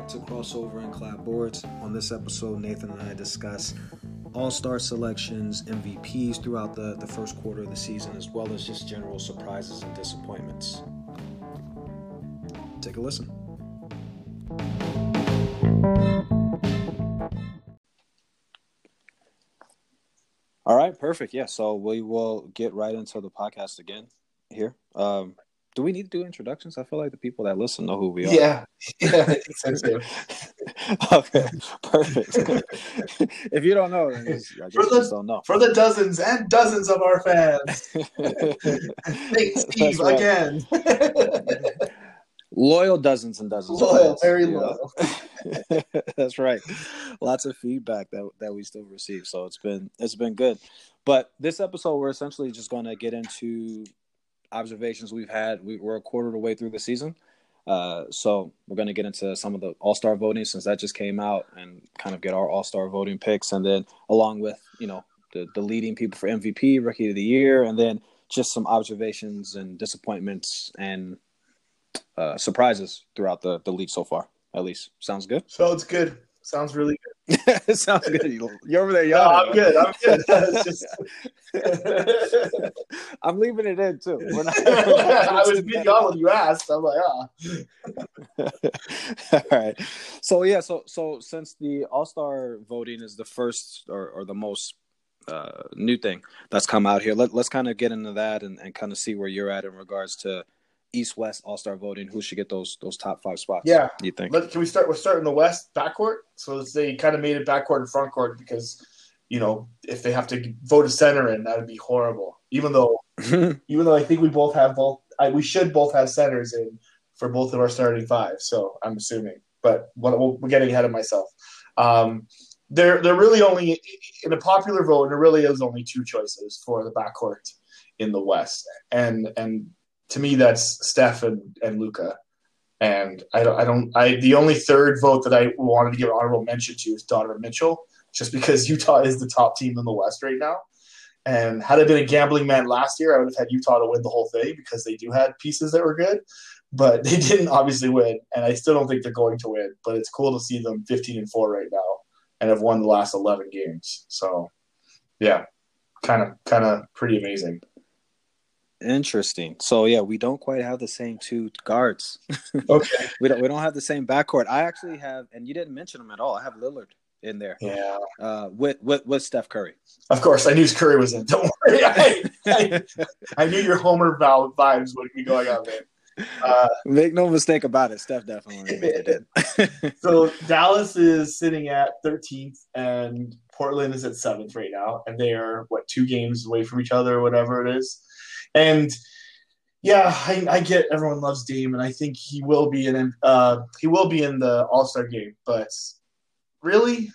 back to Crossover and Clapboards. On this episode, Nathan and I discuss all star selections, MVPs throughout the, the first quarter of the season, as well as just general surprises and disappointments. Take a listen. All right, perfect. Yeah, so we will get right into the podcast again here. Um, do we need to do introductions? I feel like the people that listen know who we are. Yeah, yeah, I think so okay, perfect. if you don't know, then just, I For the- just don't know. For the dozens and dozens of our fans, thanks, Steve, right. again. Loyal dozens and dozens. of loyal, very loyal. That's right. Lots of feedback that that we still receive, so it's been it's been good. But this episode, we're essentially just going to get into observations we've had. We, we're a quarter of the way through the season, uh, so we're going to get into some of the All Star voting since that just came out, and kind of get our All Star voting picks, and then along with you know the the leading people for MVP, Rookie of the Year, and then just some observations and disappointments and uh, surprises throughout the the league so far. At least sounds good. Sounds good. Sounds really good. it sounds good. You're over there No, yawning. I'm good. I'm good. Just... I'm leaving it in too. We're not- I was being on when you asked. I'm like, ah. All right. So yeah, so so since the All Star voting is the first or, or the most uh, new thing that's come out here, let, let's kind of get into that and, and kind of see where you're at in regards to East West All Star voting. Who should get those those top five spots? Yeah. you think? Let, can we start? We're starting the West backcourt. So they kind of made it backcourt and frontcourt because, you know, if they have to vote a center in, that would be horrible. Even though, even though I think we both have both, I, we should both have centers in for both of our starting five. So I'm assuming, but what, we're getting ahead of myself. Um, there, there really only in a popular vote. There really is only two choices for the backcourt in the West, and and to me that's Steph and, and Luka. And I don't, I don't, I the only third vote that I wanted to give honorable mention to is Donovan Mitchell, just because Utah is the top team in the West right now. And had I been a gambling man last year, I would have had Utah to win the whole thing because they do have pieces that were good, but they didn't obviously win, and I still don't think they're going to win. But it's cool to see them 15 and four right now and have won the last 11 games. So, yeah, kind of, kind of pretty amazing. Interesting. So yeah, we don't quite have the same two guards. Okay. we don't we don't have the same backcourt. I actually have, and you didn't mention him at all. I have Lillard in there Yeah. uh, with with with Steph Curry. Of course, I knew Curry was in. Don't worry. I, I, I knew your Homer Val vibes would be going on there. Uh, Make no mistake about it. Steph definitely made it so Dallas is sitting at 13th, and Portland is at seventh right now, and they are what two games away from each other, or whatever it is. And yeah, I, I get everyone loves Dame, and I think he will be in. Uh, he will be in the All Star game, but really,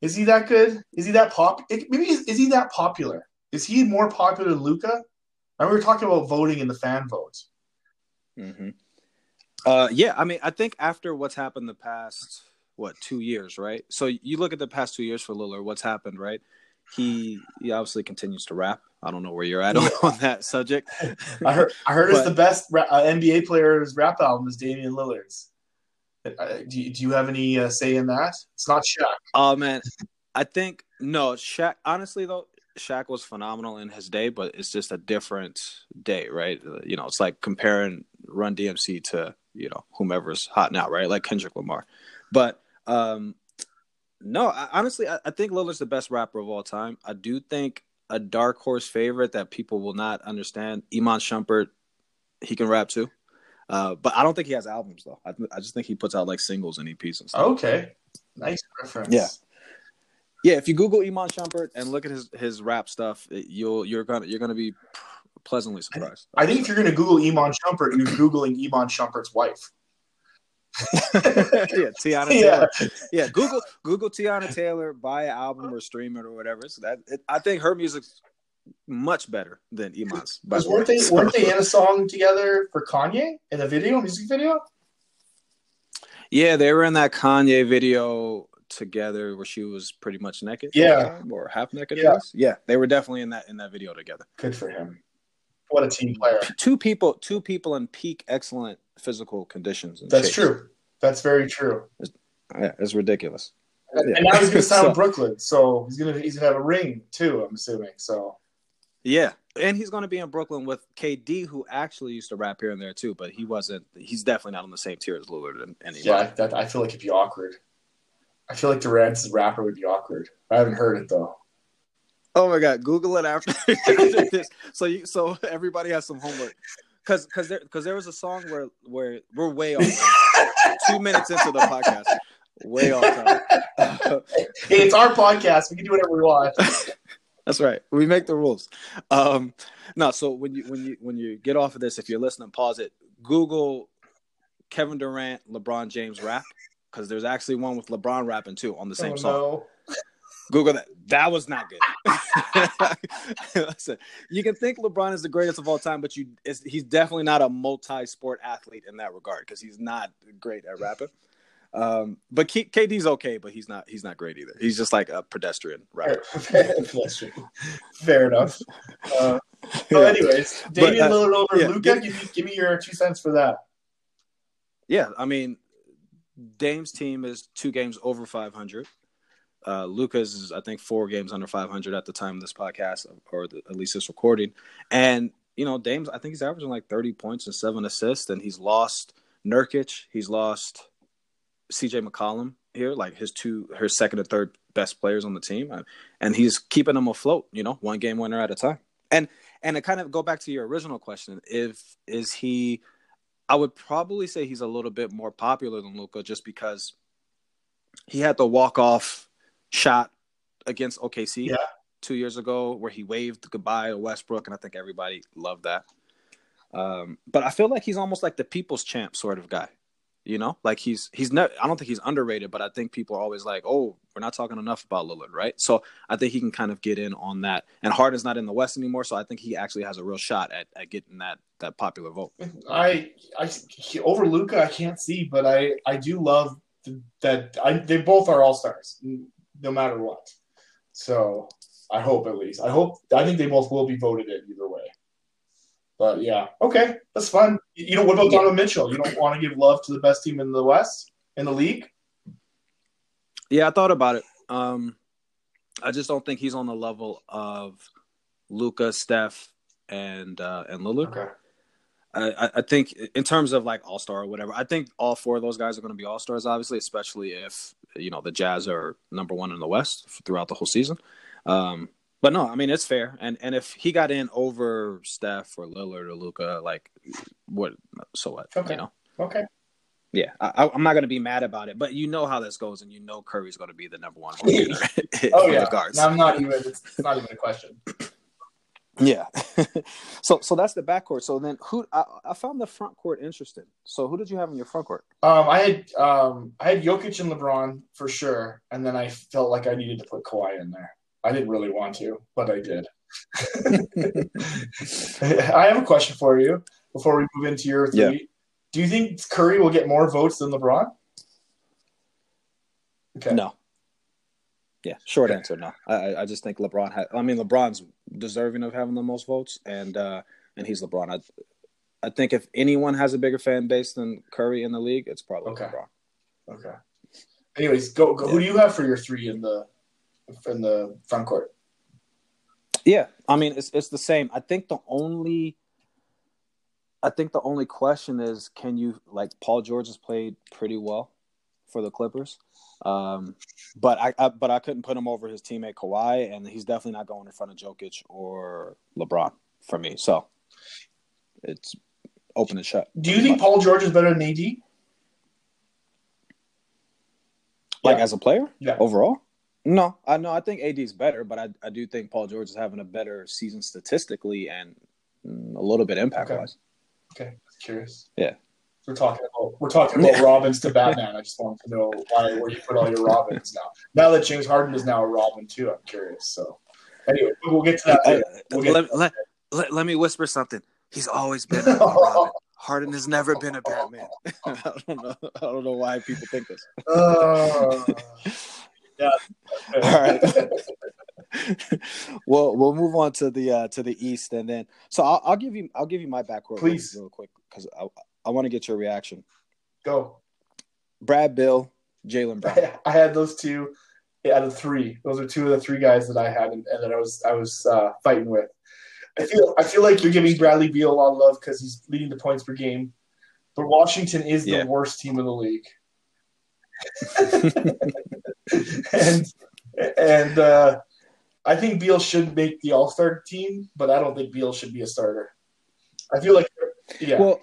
is he that good? Is he that pop? Maybe is, is he that popular? Is he more popular than Luka? And we were talking about voting in the fan votes. hmm Uh, yeah, I mean, I think after what's happened the past what two years, right? So you look at the past two years for Lillard. What's happened, right? He he obviously continues to rap. I don't know where you're at on, on that subject. I heard. I heard it's the best ra- uh, NBA player's rap album is Damian Lillard's. Uh, do, you, do you have any uh, say in that? It's not Shaq. Oh man, I think no Shaq. Honestly though, Shaq was phenomenal in his day, but it's just a different day, right? Uh, You know, it's like comparing Run DMC to you know whomever's hot now, right? Like Kendrick Lamar. But um no, I, honestly, I, I think Lillard's the best rapper of all time. I do think a dark horse favorite that people will not understand, Iman Shumpert, he can rap too. Uh, but I don't think he has albums though. I, I just think he puts out like singles and EPs and stuff. Okay, nice reference. Yeah. Yeah, if you Google Iman Shumpert and look at his his rap stuff, it- you'll you're gonna you're gonna be pleasantly surprised. I think if you're going to Google Iman Shumpert, you're googling Iman Shumpert's wife. yeah, Teyana Yeah. Taylor. Yeah, Google Google Teyana Taylor, buy an album or stream it or whatever. So that it, I think her music's much better than Iman's. by the way. weren't they So- weren't they in a song together for Kanye in a video, music video? Yeah, they were in that Kanye video together where she was pretty much naked. Yeah. the or half naked. Yeah. Yeah, yeah, they were definitely in that in that video together. Good for him. What a team player. Two people, two people in peak excellent physical conditions. That's shape. true. That's very true. Yeah, it's ridiculous. And, Yeah. and now he's going to sign So- with Brooklyn, so he's going to he's going to have a ring too. I'm assuming. So Yeah, and he's going to be in Brooklyn with KD, who actually used to rap here and there too, but he wasn't. He's definitely not on the same tier as Lillard an- anymore. yeah, that I feel like it'd be awkward. I feel like Durant's rapper would be awkward. I haven't heard it though. Oh my god, Google it after, after this. So you, so everybody has some homework, because because there because there was a song where where we're way off. two minutes into the podcast, way off. Hey, it's our podcast. We can do whatever we want. That's right. We make the rules. Um, no, so when you when you when you get off of this, if you're listening, pause it. Google Kevin Durant, LeBron James rap because there's actually one with LeBron rapping too on the same oh, song. no. Google that. That was not good. Listen, you can think LeBron is the greatest of all time, but you he's definitely not a multi-sport athlete in that regard because he's not great at rapping. Um, but K- KD's okay, but he's not he's not great either. He's just like a pedestrian rapper. True. Fair enough. Uh, so, anyways, Damian uh, Lillard over yeah, Luka. give- Give me, give me your two cents for that. Yeah, I mean, Dame's team is two games over 500. Uh, Luka's is, I think, four games under 500 at the time of this podcast, or the, at least this recording. And, you know, Dame's, I think he's averaging like 30 points and seven assists, and he's lost Nurkic. He's lost CJ McCollum here, like his two, her second and third best players on the team. And he's keeping them afloat, you know, one game winner at a time. And, and to kind of go back to your original question, if, is he, I would probably say he's a little bit more popular than Luka just because he had the walk off shot against OKC Yeah. two years ago where he waved goodbye to Westbrook, and I think everybody loved that. Um, but I feel like he's almost like the people's champ sort of guy. You know, like he's he's not. I don't think he's underrated, but I think people are always like, "Oh, we're not talking enough about Lillard," right? So I think he can kind of get in on that. And Harden's not in the West anymore, so I think he actually has a real shot at, at getting that that popular vote. I, I over Luka, I can't see, but I, I do love that. I, they both are all stars, no matter what. So I hope at least. I hope. I think they both will be voted in either way. But yeah, okay, that's fun. You know, what about Donovan Mitchell? You don't want to give love to the best team in the West in the league? Yeah, I thought about it. Um, I just don't think he's on the level of Luka, Steph, and uh, and Lillard. Okay. I, I- I think in terms of like All Star or whatever, I think all four of those guys are going to be All Stars, obviously, especially if you know the Jazz are number one in the West throughout the whole season. Um, but no, I mean it's fair, and and if he got in over Steph or Lillard or Luka, like what? So what? Okay. You know. Okay. Yeah, I, I'm not going to be mad about it, but you know how this goes, and you know Curry's going to be the number one Oh yeah. guards. No, I'm not even. It's not even a question. Yeah. so so that's the backcourt. So then who I, I found the front court interesting. So who did you have in your front court? Um, I had um, I had Jokic and LeBron for sure, and then I felt like I needed to put Kawhi in there. I didn't really want to, but I did. I have a question for you before we move into your three. Yeah. Do you think Curry will get more votes than LeBron? Okay. No. Yeah, short answer no. I I- just think LeBron had I mean LeBron's deserving of having the most votes and uh and he's LeBron. I I think if anyone has a bigger fan base than Curry in the league, it's probably Okay. LeBron. Okay. Anyways, go, go. Who do you have for your three in the in the front court? Yeah, I mean it's it's the same. I think the only I think the only question is can you like Paul George has played pretty well for the Clippers. Um, but I, I but I couldn't put him over his teammate Kawhi and he's definitely not going in front of Jokic or LeBron for me. So it's open and shut. Do you think Paul George is better than AD? like Yeah. as a player Yeah. overall? No, I know I think AD is better, but I, I do think Paul George is having a better season statistically and a little bit impact wise. Okay, curious. Yeah. We're talking about we're talking about Robins to Batman. I just want to know why where you put all your Robins now. Now that James Harden is now a Robin too, I'm curious. So anyway, we'll get to that later. We'll get let, let, let, let me whisper something. He's always been a Robin. Harden has never been a Batman. I don't know. I don't know why people think this. Uh, yeah. All right. well, we'll move on to the uh, to the East, and then so I'll, I'll give you I'll give you my backcourt Please. real quick because I I want to get your reaction. Go. Brad Beal, Jaylen Brown. I, I had those two out of three. Those are two of the three guys that I had and, and that I was I was uh, fighting with. I feel I feel like you're giving Bradley Beal a lot of love because he's leading the points per game, but Washington is Yeah. the worst team in the league. and and uh, I think Beal should make the All Star team, but I don't think Beal should be a starter. I feel like yeah, Well,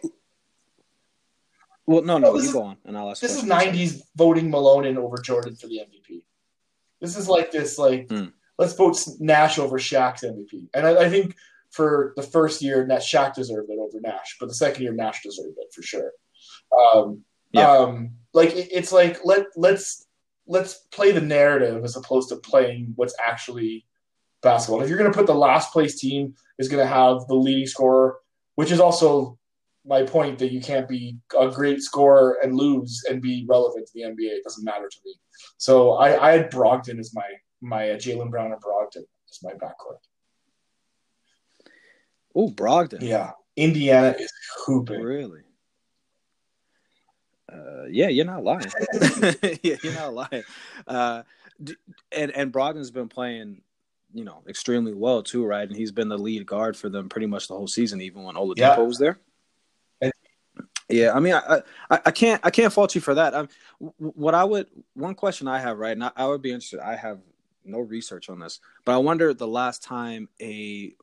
well, no, no, No, you is- go on, and I'll ask. this is questions. '90s voting Malone in over Jordan for the MVP. This is like this like Hmm. let's vote Nash over Shaq's MVP, and I, I think for the first year, Nash Shaq deserved it over Nash, but the second year, Nash deserved it for sure. Um, Yeah. um, like it, it's like let let's let's play the narrative as opposed to playing what's actually basketball. If you're going to put the last place team is going to have the leading scorer, which is also my point that you can't be a great scorer and lose and be relevant to the NBA. It doesn't matter to me. So I, I had Brogdon as my my uh, Jaylen Brown and Brogdon as my backcourt. Oh, Brogdon. Yeah, Indiana is hooping. Really? Uh, yeah, you're not lying. yeah, you're not lying. Uh, and and Brogdon's been playing, you know, extremely well too, right? And he's been the lead guard for them pretty much the whole season, even when Oladipo Yeah. was there. Yeah, I mean, I, I I can't I can't fault you for that. Um, what I would one question I have right, and I, I would be interested. I have no research on this, but I wonder the last time a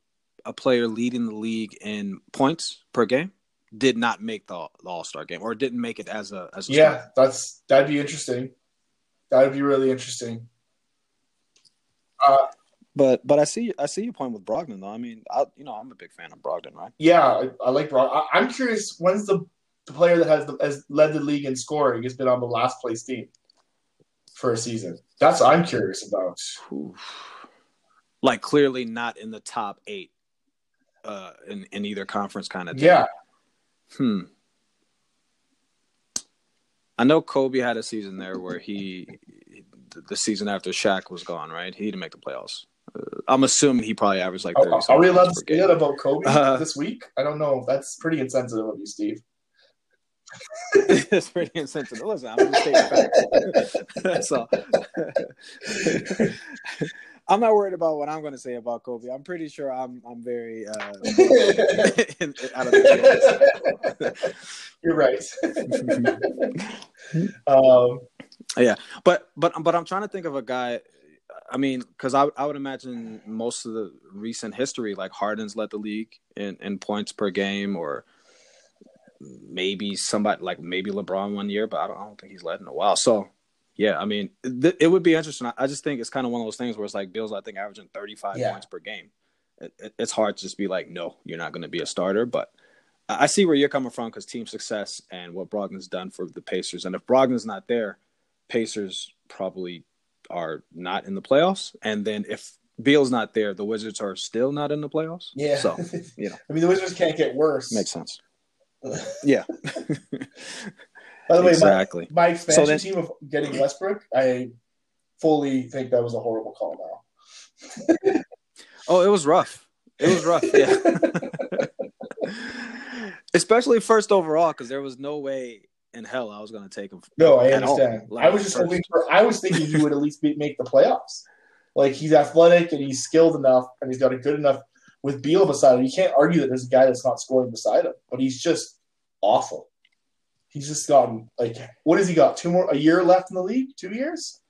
a player leading the league in points per game did not make the, the All Star game or didn't make it as a as a Yeah, starter. that's that'd be interesting. That'd be really interesting. Uh, But but I see I see your point with Brogdon though. I mean, I, you know, I'm a big fan of Brogdon, right? yeah, I, I like Brog. I, I'm curious. When's the, the player that has the, has led the league in scoring has been on the last place team for a season? That's what I'm curious about. Like clearly not in the top eight uh, in in either conference, kind of. thing. Yeah, Hmm. I know Kobe had a season there where he, the season after Shaq was gone, right? He didn't make the playoffs. Uh, I'm assuming he probably averaged like 30 are, are we allowed to say that about Kobe Uh, this week? I don't know. That's pretty insensitive of you, Steve. it's pretty insensitive. Listen, I'm just stating facts. That's all. I'm not worried about what I'm going to say about Kobe. I'm pretty sure I'm I'm very uh, out of the You're right. um, yeah, But but but I'm trying to think of a guy. I mean, because I I would imagine most of the recent history, like Harden's led the league in in points per game, or maybe somebody like maybe LeBron one year, but I don't, I don't think he's led in a while. So yeah, I mean, th- it would be interesting. I, just think it's kind of one of those things where it's like Beal's I think averaging 35 Yeah. points per game. It, it, it's hard to just be like, no, you're not going to be a starter, but. I I see where you're coming from because team success and what Brogdon's done for the Pacers. And if Brogdon's not there, Pacers probably are not in the playoffs. And then if Beal's not there, the Wizards are still not in the playoffs. yeah. So you know. I mean, the Wizards can't get worse. makes sense. Yeah. By the way, exactly. my, my expansion then- team of getting Westbrook, I fully think that was a horrible call now. Oh, it was rough. It was rough. Yeah. Especially first overall, because there was no way in hell I was going to take him. No, I understand. Like, I was just hoping for. I was thinking he would at least be, make the playoffs. Like he's athletic and he's skilled enough, and he's got a good enough with Beal beside him. You can't argue that there's a guy that's not scoring beside him, but he's just awful. He's just gotten like what has he got? Two more a year left in the league? Two years?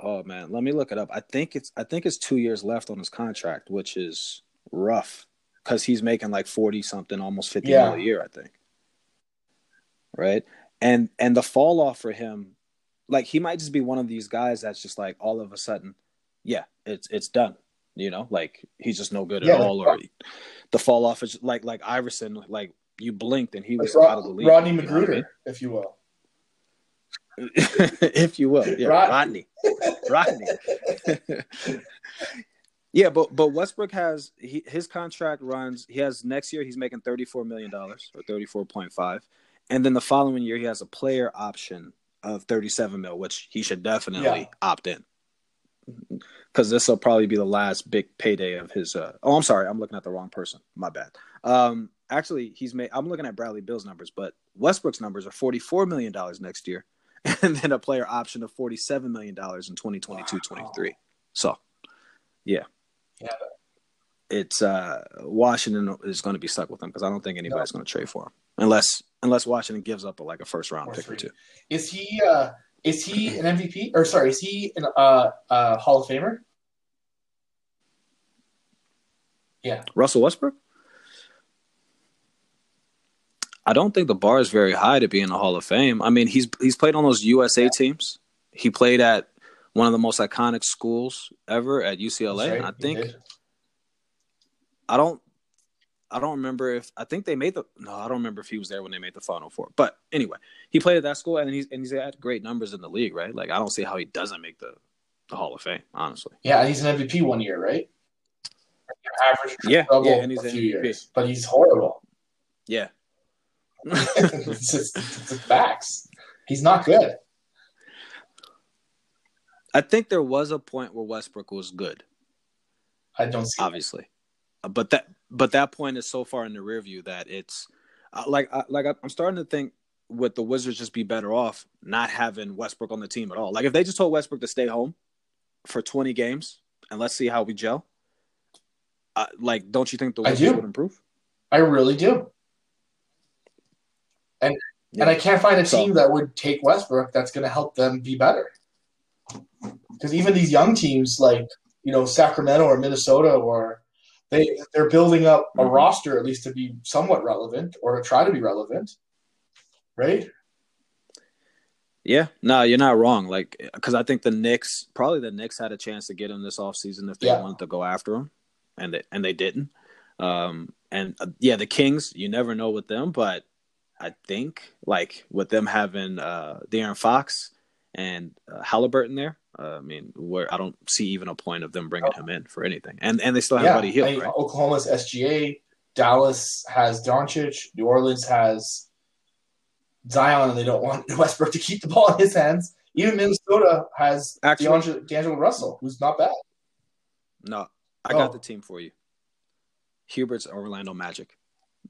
Oh man, let me look it up. I think it's I think it's two years left on his contract, which is rough because he's making like forty something, almost fifty Yeah. a year, I think. Right, and and the fall off for him, like he might just be one of these guys that's just like all of a sudden, yeah, it's it's done. You know, like he's just no good Yeah, at all, or the fall off is like like Iverson, like you blinked and he was Rod- out of the league. Rodney you know I mean? McGruder, if you will. if you will. Yeah, Rod- Rodney. Rodney. yeah, but but Westbrook has he, his contract runs. He has next year he's making thirty four million dollars or thirty four point five, and then the following year he has a player option of thirty seven mil, which he should definitely Yeah. opt in. Because this will probably be the last big payday of his. Uh, oh, I'm sorry, I'm looking at the wrong person. My bad. Um, actually, he's made. I'm looking at Bradley Beal's numbers, but Westbrook's numbers are 44 million dollars next year, and then a player option of 47 million dollars in 2022 23. So, yeah, Yeah. it's uh Washington is going to be stuck with him because I don't think anybody's going to trade for him unless unless Washington gives up like a first round pick or two. Is he uh is he an MVP or sorry, is he an uh uh Hall of Famer? Yeah. Russell Westbrook. I don't think the bar is very high to be in the Hall of Fame. I mean, he's he's played on those USA teams. He played at one of the most iconic schools ever at UCLA. Right, and I think did. I don't I don't remember if I think they made the no, I don't remember if he was there when they made the final four. But anyway, he played at that school and he's and he's had great numbers in the league, right? Like I don't see how he doesn't make the, the Hall of Fame, honestly. Yeah, he's an MVP one year, right? Average Yeah, double yeah, and he's a few MVP. years, but he's horrible. Yeah. it's just it's facts. He's not good. I think there was a point where Westbrook was good. I don't see. obviously. Uh, But that but that point is so far in the rear view that it's uh, like I, like I- I'm starting to think would the Wizards just be better off not having Westbrook on the team at all? Like if they just told Westbrook to stay home for 20 games and let's see how we gel. Uh, like, don't you think the Wizards would improve? I really do. And and I can't find a So- team that would take Westbrook that's going to help them be better. Because even these young teams like you know Sacramento or Minnesota or they they're building up a Mhm. roster at least to be somewhat relevant or to try to be relevant, right? Yeah, no, you're not wrong. Like, because I think the Knicks, probably the Knicks had a chance to get him this offseason if they Yeah. wanted to go after him, and they and they didn't. Um, and uh, yeah, the Kings, you never know with them, but I think like with them having uh, De'Aaron Fox and uh, Haliburton there, uh, I mean, where I don't see even a point of them bringing him in for anything, and and they still have yeah, Buddy Hield, I mean, right? Oklahoma's SGA, Dallas has Doncic, New Orleans has Zion, and they don't want Westbrook to keep the ball in his hands. Even Minnesota has Actually- D'Angelo, D'Angelo Russell, who's not bad. No, I Oh. got the team for you. Hubert's Orlando Magic.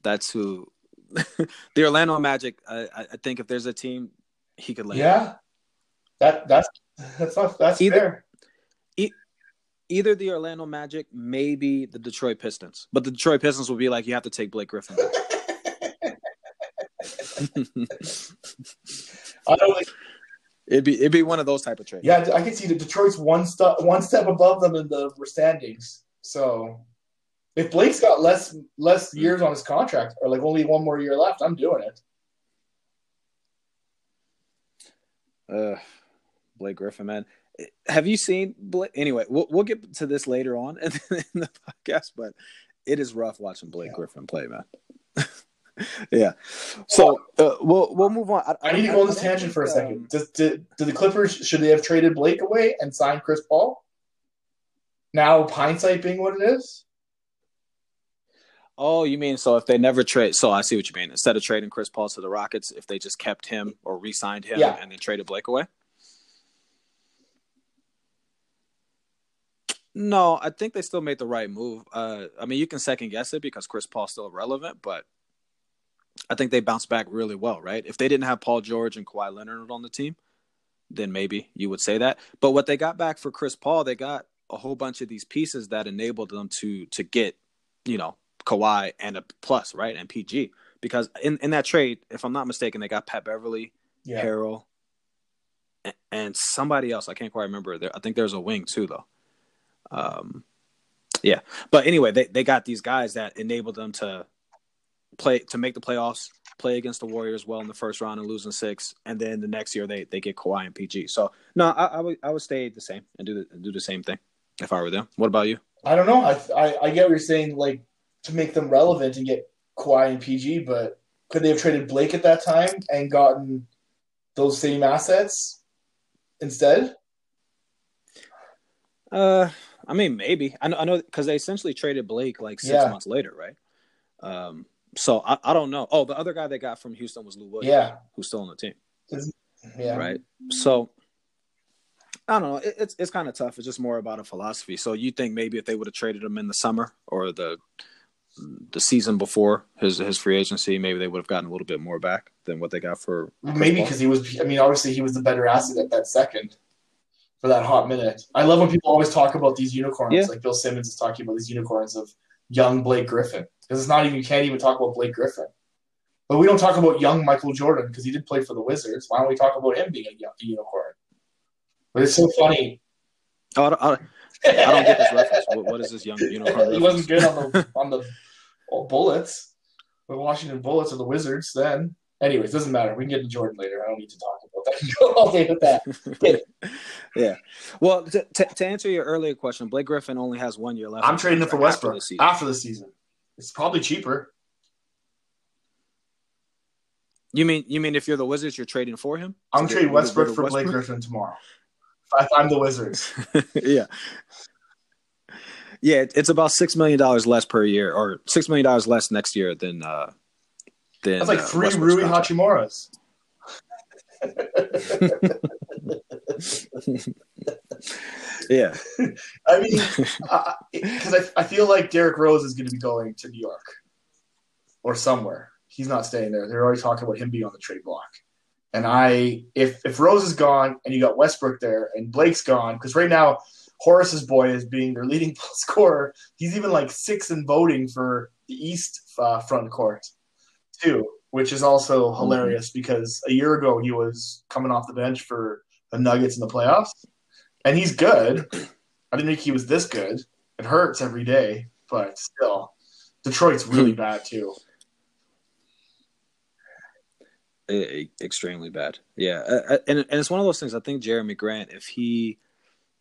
That's who. the Orlando Magic. I, I I think if there's a team, he could land. Yeah, that that's that's not that's Either- fair. Either the Orlando Magic, maybe the Detroit Pistons. But the Detroit Pistons will be like, you have to take Blake Griffin. I don't think, it'd be it'd be one of those type of trades. yeah, I can see that Detroit's one step one step above them in the standings. So if Blake's got less less years on his contract or like only one more year left, I'm doing it. Uh, Blake Griffin, man. Have you seen Blake? Anyway, we'll we'll get to this later on in the podcast, but it is rough watching Blake Yeah. Griffin play, man. yeah. So uh, we'll we'll move on. I need to go on this tangent for a second. um, Does, do, do the Clippers should they have traded Blake away and signed Chris Paul? Now hindsight being what it is. oh, you mean so if they never trade? So I see what you mean. Instead of trading Chris Paul to the Rockets, if they just kept him or re-signed him Yeah. and then traded Blake away. No, I think they still made the right move. Uh, I mean, you can second guess it because Chris Paul's still relevant, but I think they bounced back really well, right? If they didn't have Paul George and Kawhi Leonard on the team, then maybe you would say that. But what they got back for Chris Paul, they got a whole bunch of these pieces that enabled them to to get, you know, Kawhi and a plus, right? And PG. Because in, in that trade, if I'm not mistaken, they got Pat Beverley, Yeah. Harrell, a- and somebody else. I can't quite remember. There, I think there's a wing too, though. Um, yeah. But anyway, they, they got these guys that enabled them to play to make the playoffs, play against the Warriors well in the first round and losing six, and then the next year they, they get Kawhi and PG. So no, I, I would I would stay the same and do the do the same thing if I were them. What about you? I don't know. I, I I get what you're saying, like to make them relevant and get Kawhi and PG, but could they have traded Blake at that time and gotten those same assets instead? Uh, I mean maybe I know I know because they essentially traded Blake like six Yeah. months later, right? Um, so I, I don't know. Oh, the other guy they got from Houston was Lou Williams, Yeah, who's still on the team. yeah. right? So I don't know. It, it's it's kind of tough. It's just more about a philosophy. So you think maybe if they would have traded him in the summer or the the season before his his free agency, maybe they would have gotten a little bit more back than what they got for Maybe because he was. I mean, obviously he was the better asset at that second for that hot minute. I love when people always talk about these unicorns, Yeah. like Bill Simmons is talking about these unicorns of young Blake Griffin. Because it's not even you can't even talk about Blake Griffin. But we don't talk about young Michael Jordan because he did play for the Wizards. Why don't we talk about him being a, young, a unicorn? But it's so funny. Oh, I, don't, I, don't- I don't get this reference. What, what is this young unicorn? he reference? wasn't good on the on the Bullets, the Washington Bullets or the Wizards then. Anyways, doesn't matter. We can get to Jordan later. I don't need to talk about that. I can go all day that. yeah. Well, to, to, to answer your earlier question, Blake Griffin only has one year left. I'm trading it for contract after Westbrook this season. after the season. It's probably cheaper. You mean you mean if you're the Wizards, you're trading for him? I'm To trading rid of- Westbrook for Blake Westbrook? Griffin tomorrow. If I'm the Wizards. yeah. Yeah, it's about six million dollars less per year, or six million dollars less next year than uh than That's like uh, three Westbrook's Rui contract. Hachimuras. Yeah, I mean, because I, I feel like Derrick Rose is going to be going to New York or somewhere. He's not staying there. They're already talking about him being on the trade block. And I, if if Rose is gone and you got Westbrook there and Blake's gone, because right now Horace's boy is being their leading scorer. He's even like six in voting for the East uh, front court too, which is also hilarious because a year ago he was coming off the bench for the Nuggets in the playoffs, and he's good. I didn't think he was this good. It hurts every day, but still, Detroit's really bad too. extremely bad. Yeah, uh, uh, and and it's one of those things. I think Jerami Grant, if he,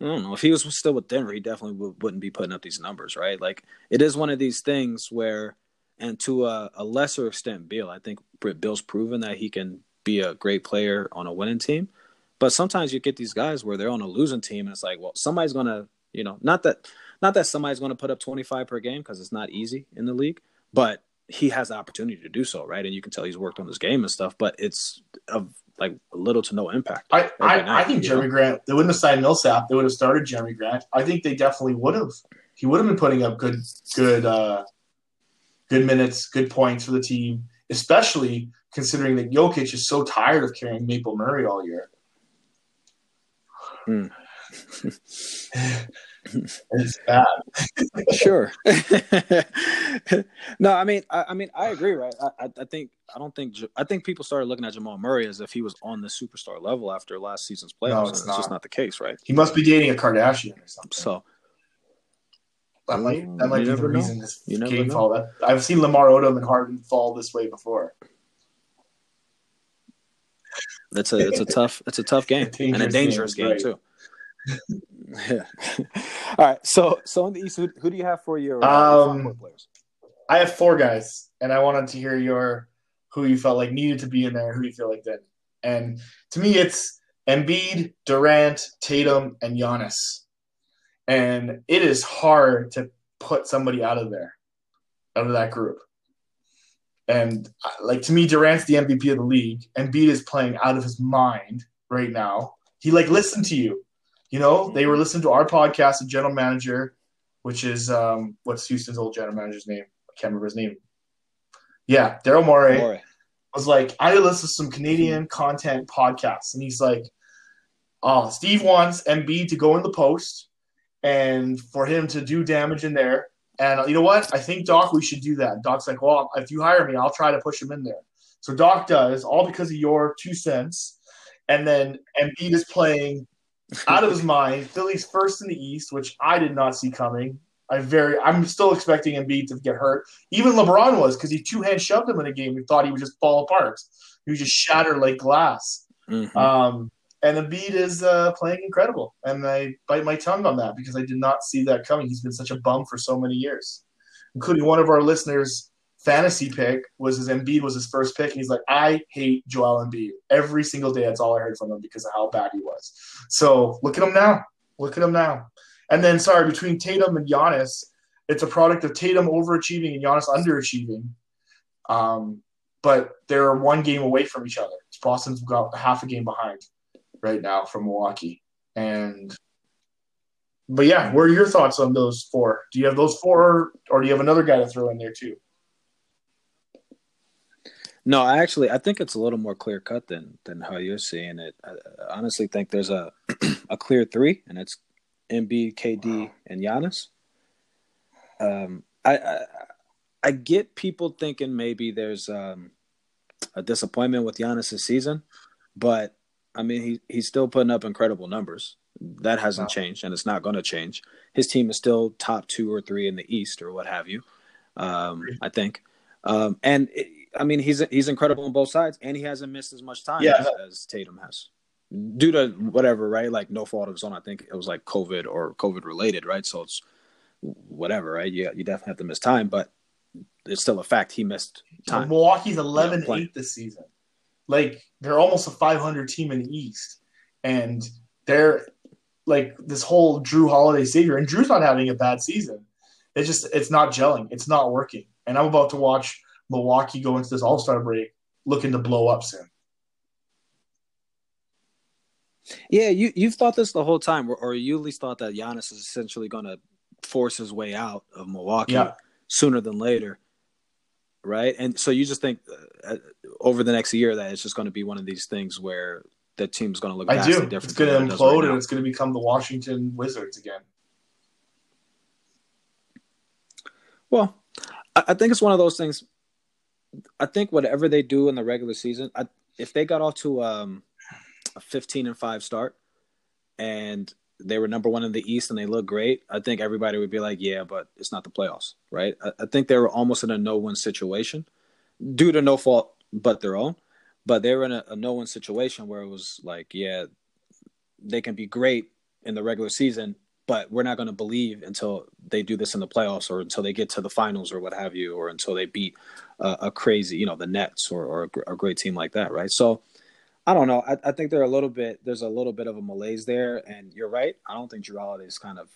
I don't know, if he was still with Denver, he definitely would, wouldn't be putting up these numbers, right? Like it is one of these things where, and to a, a lesser extent, Beal, I think Beal's proven that he can be a great player on a winning team. But sometimes you get these guys where they're on a losing team, and it's like, well, somebody's gonna, you know, not that, not that somebody's gonna put up twenty five per game because it's not easy in the league, but he has the opportunity to do so, right? And you can tell he's worked on his game and stuff, but it's of like little to no impact. I, I, night, I think Jerami know? Grant. They wouldn't have signed Millsap. They would have started Jerami Grant. I think they definitely would have. He would have been putting up good, good, uh, good minutes, good points for the team, especially considering that Jokic is so tired of carrying Maple Murray all year. Hmm. it's bad. sure. no, I mean, I, I mean, I agree, right? I, I, think I don't think I think people started looking at Jamal Murray as if he was on the superstar level after last season's playoffs, No, and it's it's not. just not the case, right? He must be dating a Kardashian or something. So that might that might You be the never know. reason this You game know. fall. That I've seen Lamar Odom and Harden fall this way before. it's a it's a tough it's a tough game and a Dangerous game, game too. yeah. All right. So so in the East, who, who do you have for your uh, Um, players? I have four guys, and I wanted to hear your who you felt like needed to be in there, who you feel like did. And to me, it's Embiid, Durant, Tatum, and Giannis. And it is hard to put somebody out of there, out of that group. And uh, like to me, Durant's the MVP of the league. and Embiid is playing out of his mind right now. He like listened to you. You know, they were listening to our podcast, the general manager, which is um, what's Houston's old general manager's name? I can't remember his name. Yeah, Daryl Morey Morey. was like, I listen to some Canadian content podcasts, and he's like, "Oh, Steve wants Embiid to go in the post and for him to do damage in there." And you know what? I think Doc, we should do that. Doc's like, "Well, if you hire me, I'll try to push him in there." So Doc does all because of your two cents, and then Embiid is playing out of his mind. Philly's first in the East, which I did not see coming. I very, I'm still expecting Embiid to get hurt. Even LeBron was because he two hand shoved him in a game. He thought he would just fall apart. He would just shatter like glass. Mhm. Um, and Embiid is uh, playing incredible, and I bite my tongue on that because I did not see that coming. He's been such a bum for so many years, including one of our listeners' fantasy pick was his Embiid was his first pick, and he's like, I hate Joel Embiid every single day. That's all I heard from him because of how bad he was. So look at him now. Look at him now. And then, sorry, between Tatum and Giannis, it's a product of Tatum overachieving and Giannis underachieving. Um, but they're one game away from each other. Boston's got half a game behind right now from Milwaukee. And but yeah, what are your thoughts on those four? Do you have those four, or do you have another guy to throw in there too? No, I actually I think it's a little more clear cut than than how you're seeing it. I, I honestly think there's a a clear three, and it's Embiid, KD, and Giannis. Um, I, I I get people thinking maybe there's um, a disappointment with Giannis' season, but I mean he he's still putting up incredible numbers. That hasn't wow. changed, and it's not going to change. His team is still top two or three in the East or what have you. Um, I think, um, and it, I mean he's he's incredible on both sides, and he hasn't missed as much time yeah. as, as Tatum has due to whatever, right? Like no fault of his own. I think it was like COVID or COVID related, right? So it's whatever, right? Yeah, you definitely have to miss time, but it's still a fact he missed time. Milwaukee's 11 yeah, 8 this season. Like they're almost a 500 team in the East, and they're like this whole Jrue Holiday savior, and Jrue's not having a bad season. It's just it's not gelling. It's not working. And I'm about to watch Milwaukee go into this All Star break looking to blow up soon. Yeah, you you've thought this the whole time, or, or you at least thought that Giannis is essentially going to force his way out of Milwaukee yeah. sooner than later, right? And so you just think uh, over the next year that it's just going to be one of these things where the team's going to look. I do. Different it's going to implode, right and it's going to become the Washington Wizards again. Well, I, I think it's one of those things. I think whatever they do in the regular season, I, if they got off to um, a 15 and 5 start and they were number one in the East and they look great, I think everybody would be like, yeah, but it's not the playoffs, right? I, I think they were almost in a no win situation due to no fault but their own. But they were in a, a no win situation where it was like, yeah, they can be great in the regular season, but we're not going to believe until they do this in the playoffs or until they get to the finals or what have you, or until they beat uh, a crazy, you know, the Nets or, or a, a great team like that, right? So, I don't know. I, I think they're a little bit. There's a little bit of a malaise there, and you're right. I don't think Holiday is kind of.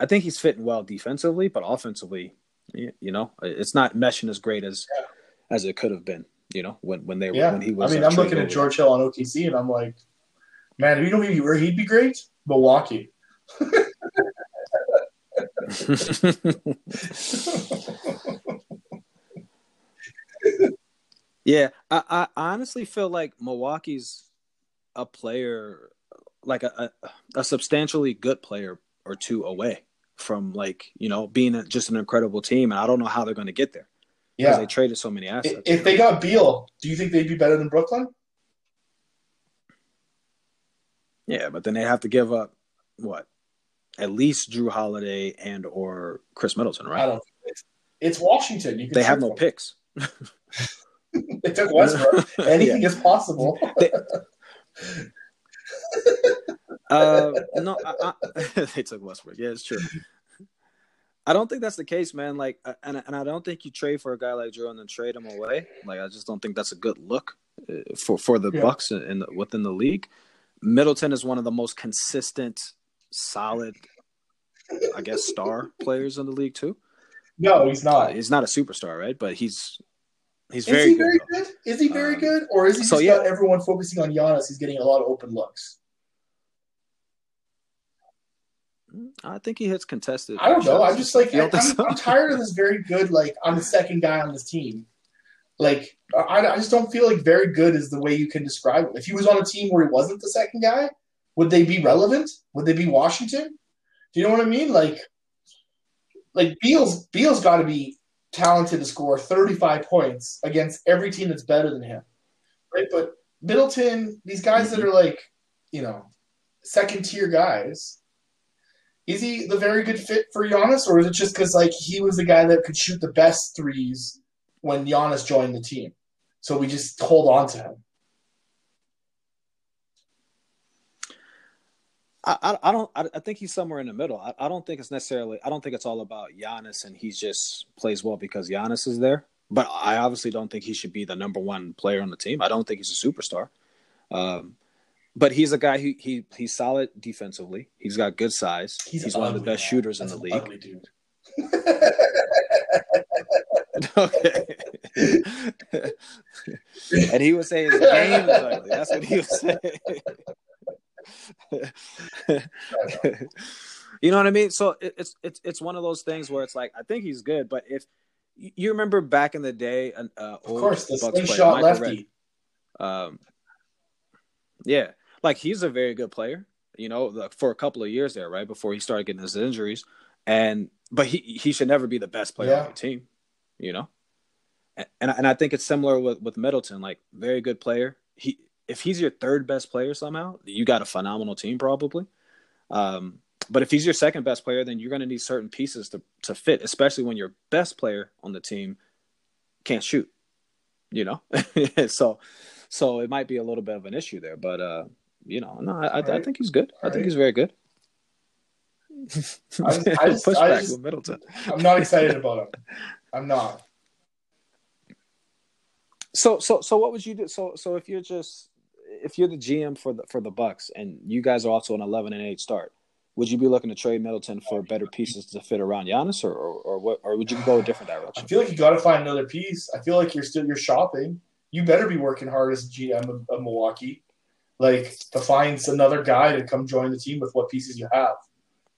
I think he's fitting well defensively, but offensively, you know, it's not meshing as great as yeah. as it could have been. You know, when when they were yeah. when he was. I mean, I'm looking at George Hill on OKC, and I'm like, man, if you don't even know where he'd be great? Milwaukee. Yeah, I, I honestly feel like Milwaukee's a player, like a, a, a substantially good player or two away from like you know being a, just an incredible team, and I don't know how they're going to get there. Yeah, they traded so many assets. If they got Beal, do you think they'd be better than Brooklyn? Yeah, but then they have to give up what at least Jrue Holiday and or Khris Middleton, right? I don't. It's, it's Washington. they have no picks. they took Westbrook. Anything yeah. is possible. They, uh, no, I, I, they took Westbrook. Yeah, it's true. I don't think that's the case, man. Like, uh, and and I don't think you trade for a guy like Jrue and then trade him away. Like, I just don't think that's a good look uh, for for the yeah. Bucks in the, within the league. Middleton is one of the most consistent, solid, I guess, star players in the league too. No, he's not. Uh, he's not a superstar, right? But he's He's is very, he very good. Is he very um, good, or is he so, just yeah. got everyone focusing on Giannis? He's getting a lot of open looks. I think he hits contested. I don't know. I'm just like I, am so? I'm tired of this very good. Like I'm the second guy on this team. Like I, I just don't feel like very good is the way you can describe him. If he was on a team where he wasn't the second guy, would they be relevant? Would they be Washington? Do you know what I mean? Like, like Beal's Beal's got to be talented to score 35 points against every team that's better than him. Right? But Middleton, these guys that are like, you know, second tier guys, is he the very good fit for Giannis, or is it just because like he was the guy that could shoot the best threes when Giannis joined the team? So we just hold on to him. I, I don't I, think he's somewhere in the middle. I, I don't think it's necessarily I don't think it's all about Giannis and he just plays well because Giannis is there. But I obviously don't think he should be the number one player on the team. I don't think he's a superstar. Um, but he's a guy who he he's solid defensively. He's got good size. He's, he's one of the best shooters That's in the league. Ugly dude. okay. and he was saying his game is ugly. That's what he was saying. You know what I mean? So it, it's it's it's one of those things where it's like I think he's good, but if you remember back in the day, uh, of course, the slingshot lefty. Redd, um, yeah, like he's a very good player. You know, for a couple of years there, right before he started getting his injuries, and but he he should never be the best player yeah. on the team. You know, and and I think it's similar with with Middleton. Like very good player. He if he's your third best player somehow, you got a phenomenal team probably. Um, but if he's your second best player, then you're going to need certain pieces to to fit, especially when your best player on the team can't shoot. You know, so so it might be a little bit of an issue there. But uh, you know, no, I, right. I think he's good. All I think right. he's very good. I just, I just, I just, with Middleton. I'm not excited about him. I'm not. So so so what would you do? So so if you're just if you're the GM for the for the Bucks and you guys are also an 11 and 8 start, would you be looking to trade Middleton for better pieces to fit around Giannis, or, or, or what, or would you go a different direction? I feel like you got to find another piece. I feel like you're still you're shopping. You better be working hard as GM of, of Milwaukee, like to find another guy to come join the team with what pieces you have.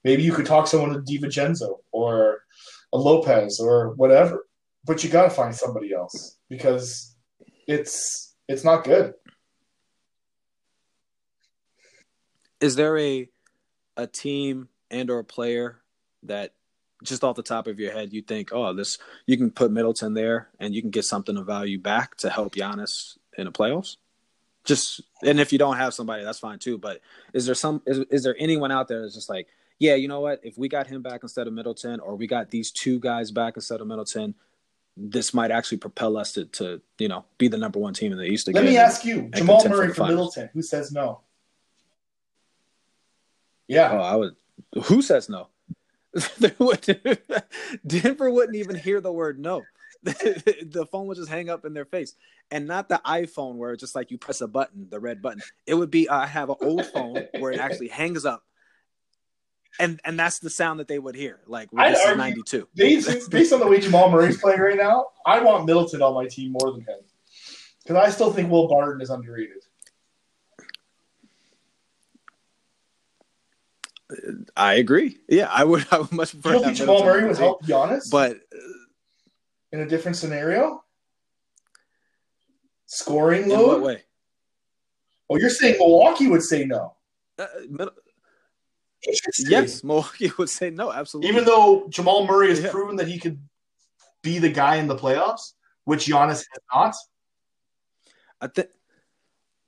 Maybe you could talk someone to DiVincenzo or a Lopez or whatever, but you got to find somebody else because it's it's not good. Is there a a team and or a player that just off the top of your head you think, oh, this you can put Middleton there and you can get something of value back to help Giannis in the playoffs? Just and if you don't have somebody, that's fine too. But is there some is, is there anyone out there that's just like, yeah, you know what? If we got him back instead of Middleton, or we got these two guys back instead of Middleton, this might actually propel us to, to you know be the number one team in the East again. Let me ask you, Jamal Murray for Middleton. Who says no? Yeah. Oh, I would. Who says no? Denver wouldn't even hear the word no. the phone would just hang up in their face, and not the iPhone where it's just like you press a button, the red button. It would be uh, I have an old phone where it actually hangs up, and and that's the sound that they would hear. Like this is ninety two. Based, based on the way Jamal Murray's playing right now, I want Middleton on my team more than him because I still think Will Barton is underrated. I agree. Yeah, I would. I would much prefer. You think Jamal Murray would help Giannis, but in a different scenario, scoring in load. what way? Oh, you're saying Milwaukee would say no? Uh, yes, Milwaukee would say no. Absolutely. Even though Jamal Murray has yeah. proven that he could be the guy in the playoffs, which Giannis has not. I think.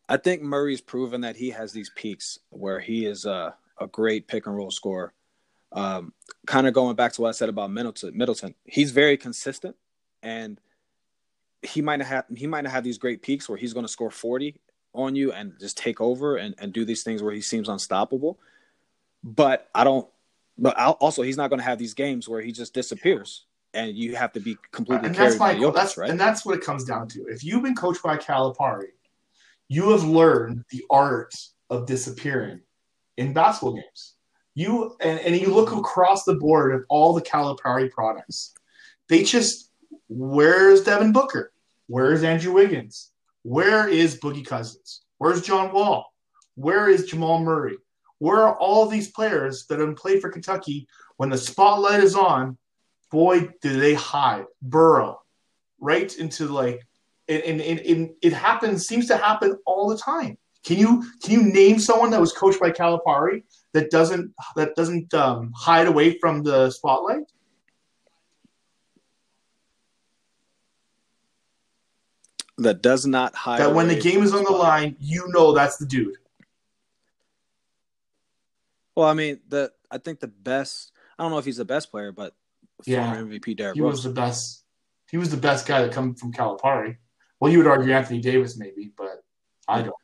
I think Murray's proven that he has these peaks where he is uh a great pick and roll scorer. Um, kind of going back to what I said about Middleton, Middleton, he's very consistent, and he might not have he might not have these great peaks where he's going to score forty on you and just take over and, and do these things where he seems unstoppable. But I don't. But I'll, also, he's not going to have these games where he just disappears and you have to be completely and carried by Jokic, that's, right? And that's what it comes down to. If you've been coached by Calipari, you have learned the art of disappearing in basketball games. You and, and you look across the board of all the Calipari products. They just where's Devin Booker? Where's Andrew Wiggins? Where is Boogie Cousins? Where's John Wall? Where is Jamal Murray? Where are all these players that have played for Kentucky when the spotlight is on? Boy, do they hide, burrow right into like, and, and, and, and it happens, seems to happen all the time. Can you can you name someone that was coached by Calipari that doesn't that doesn't um, hide away from the spotlight? That does not hide. That when the game is on the line, you know that's the dude. Well, I mean, the I think the best. I don't know if he's the best player, but yeah, MVP Derrick he Rose. was the best. He was the best guy that come from Calipari. Well, you would argue Anthony Davis, maybe, but I don't.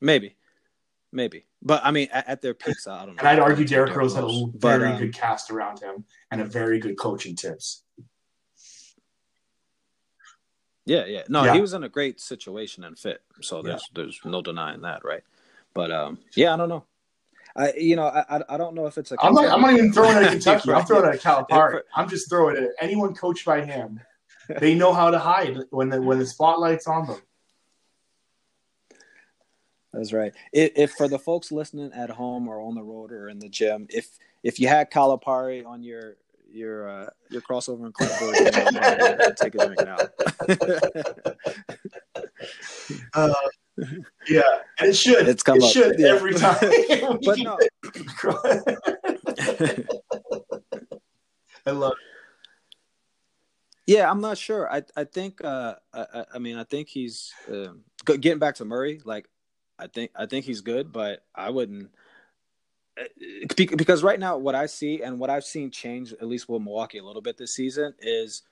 Maybe, maybe, but I mean, at, at their peaks, I don't know. And I'd argue Derrick Rose had a very but, um, good cast around him and a very good coaching tips. Yeah, yeah. No, yeah. he was in a great situation and fit. So there's yeah. there's no denying that, right? But um, yeah, I don't know. I you know I I don't know if it's a. I'm not, I'm not even throwing it at Kentucky. I'm throwing it at Calipari. I'm just throwing it at anyone coached by him. They know how to hide when the when the spotlight's on them. That's right. If, if, for the folks listening at home or on the road or in the gym, if if you had Calipari on your your uh, your crossover and clipboard, take a drink now. uh, yeah, it should. It's come it up. should yeah. every time. but no. I love. It. Yeah, I'm not sure. I I think uh I, I mean I think he's um, getting back to Murray. Like I think I think he's good, but I wouldn't uh, because right now what I see and what I've seen change at least with Milwaukee a little bit this season is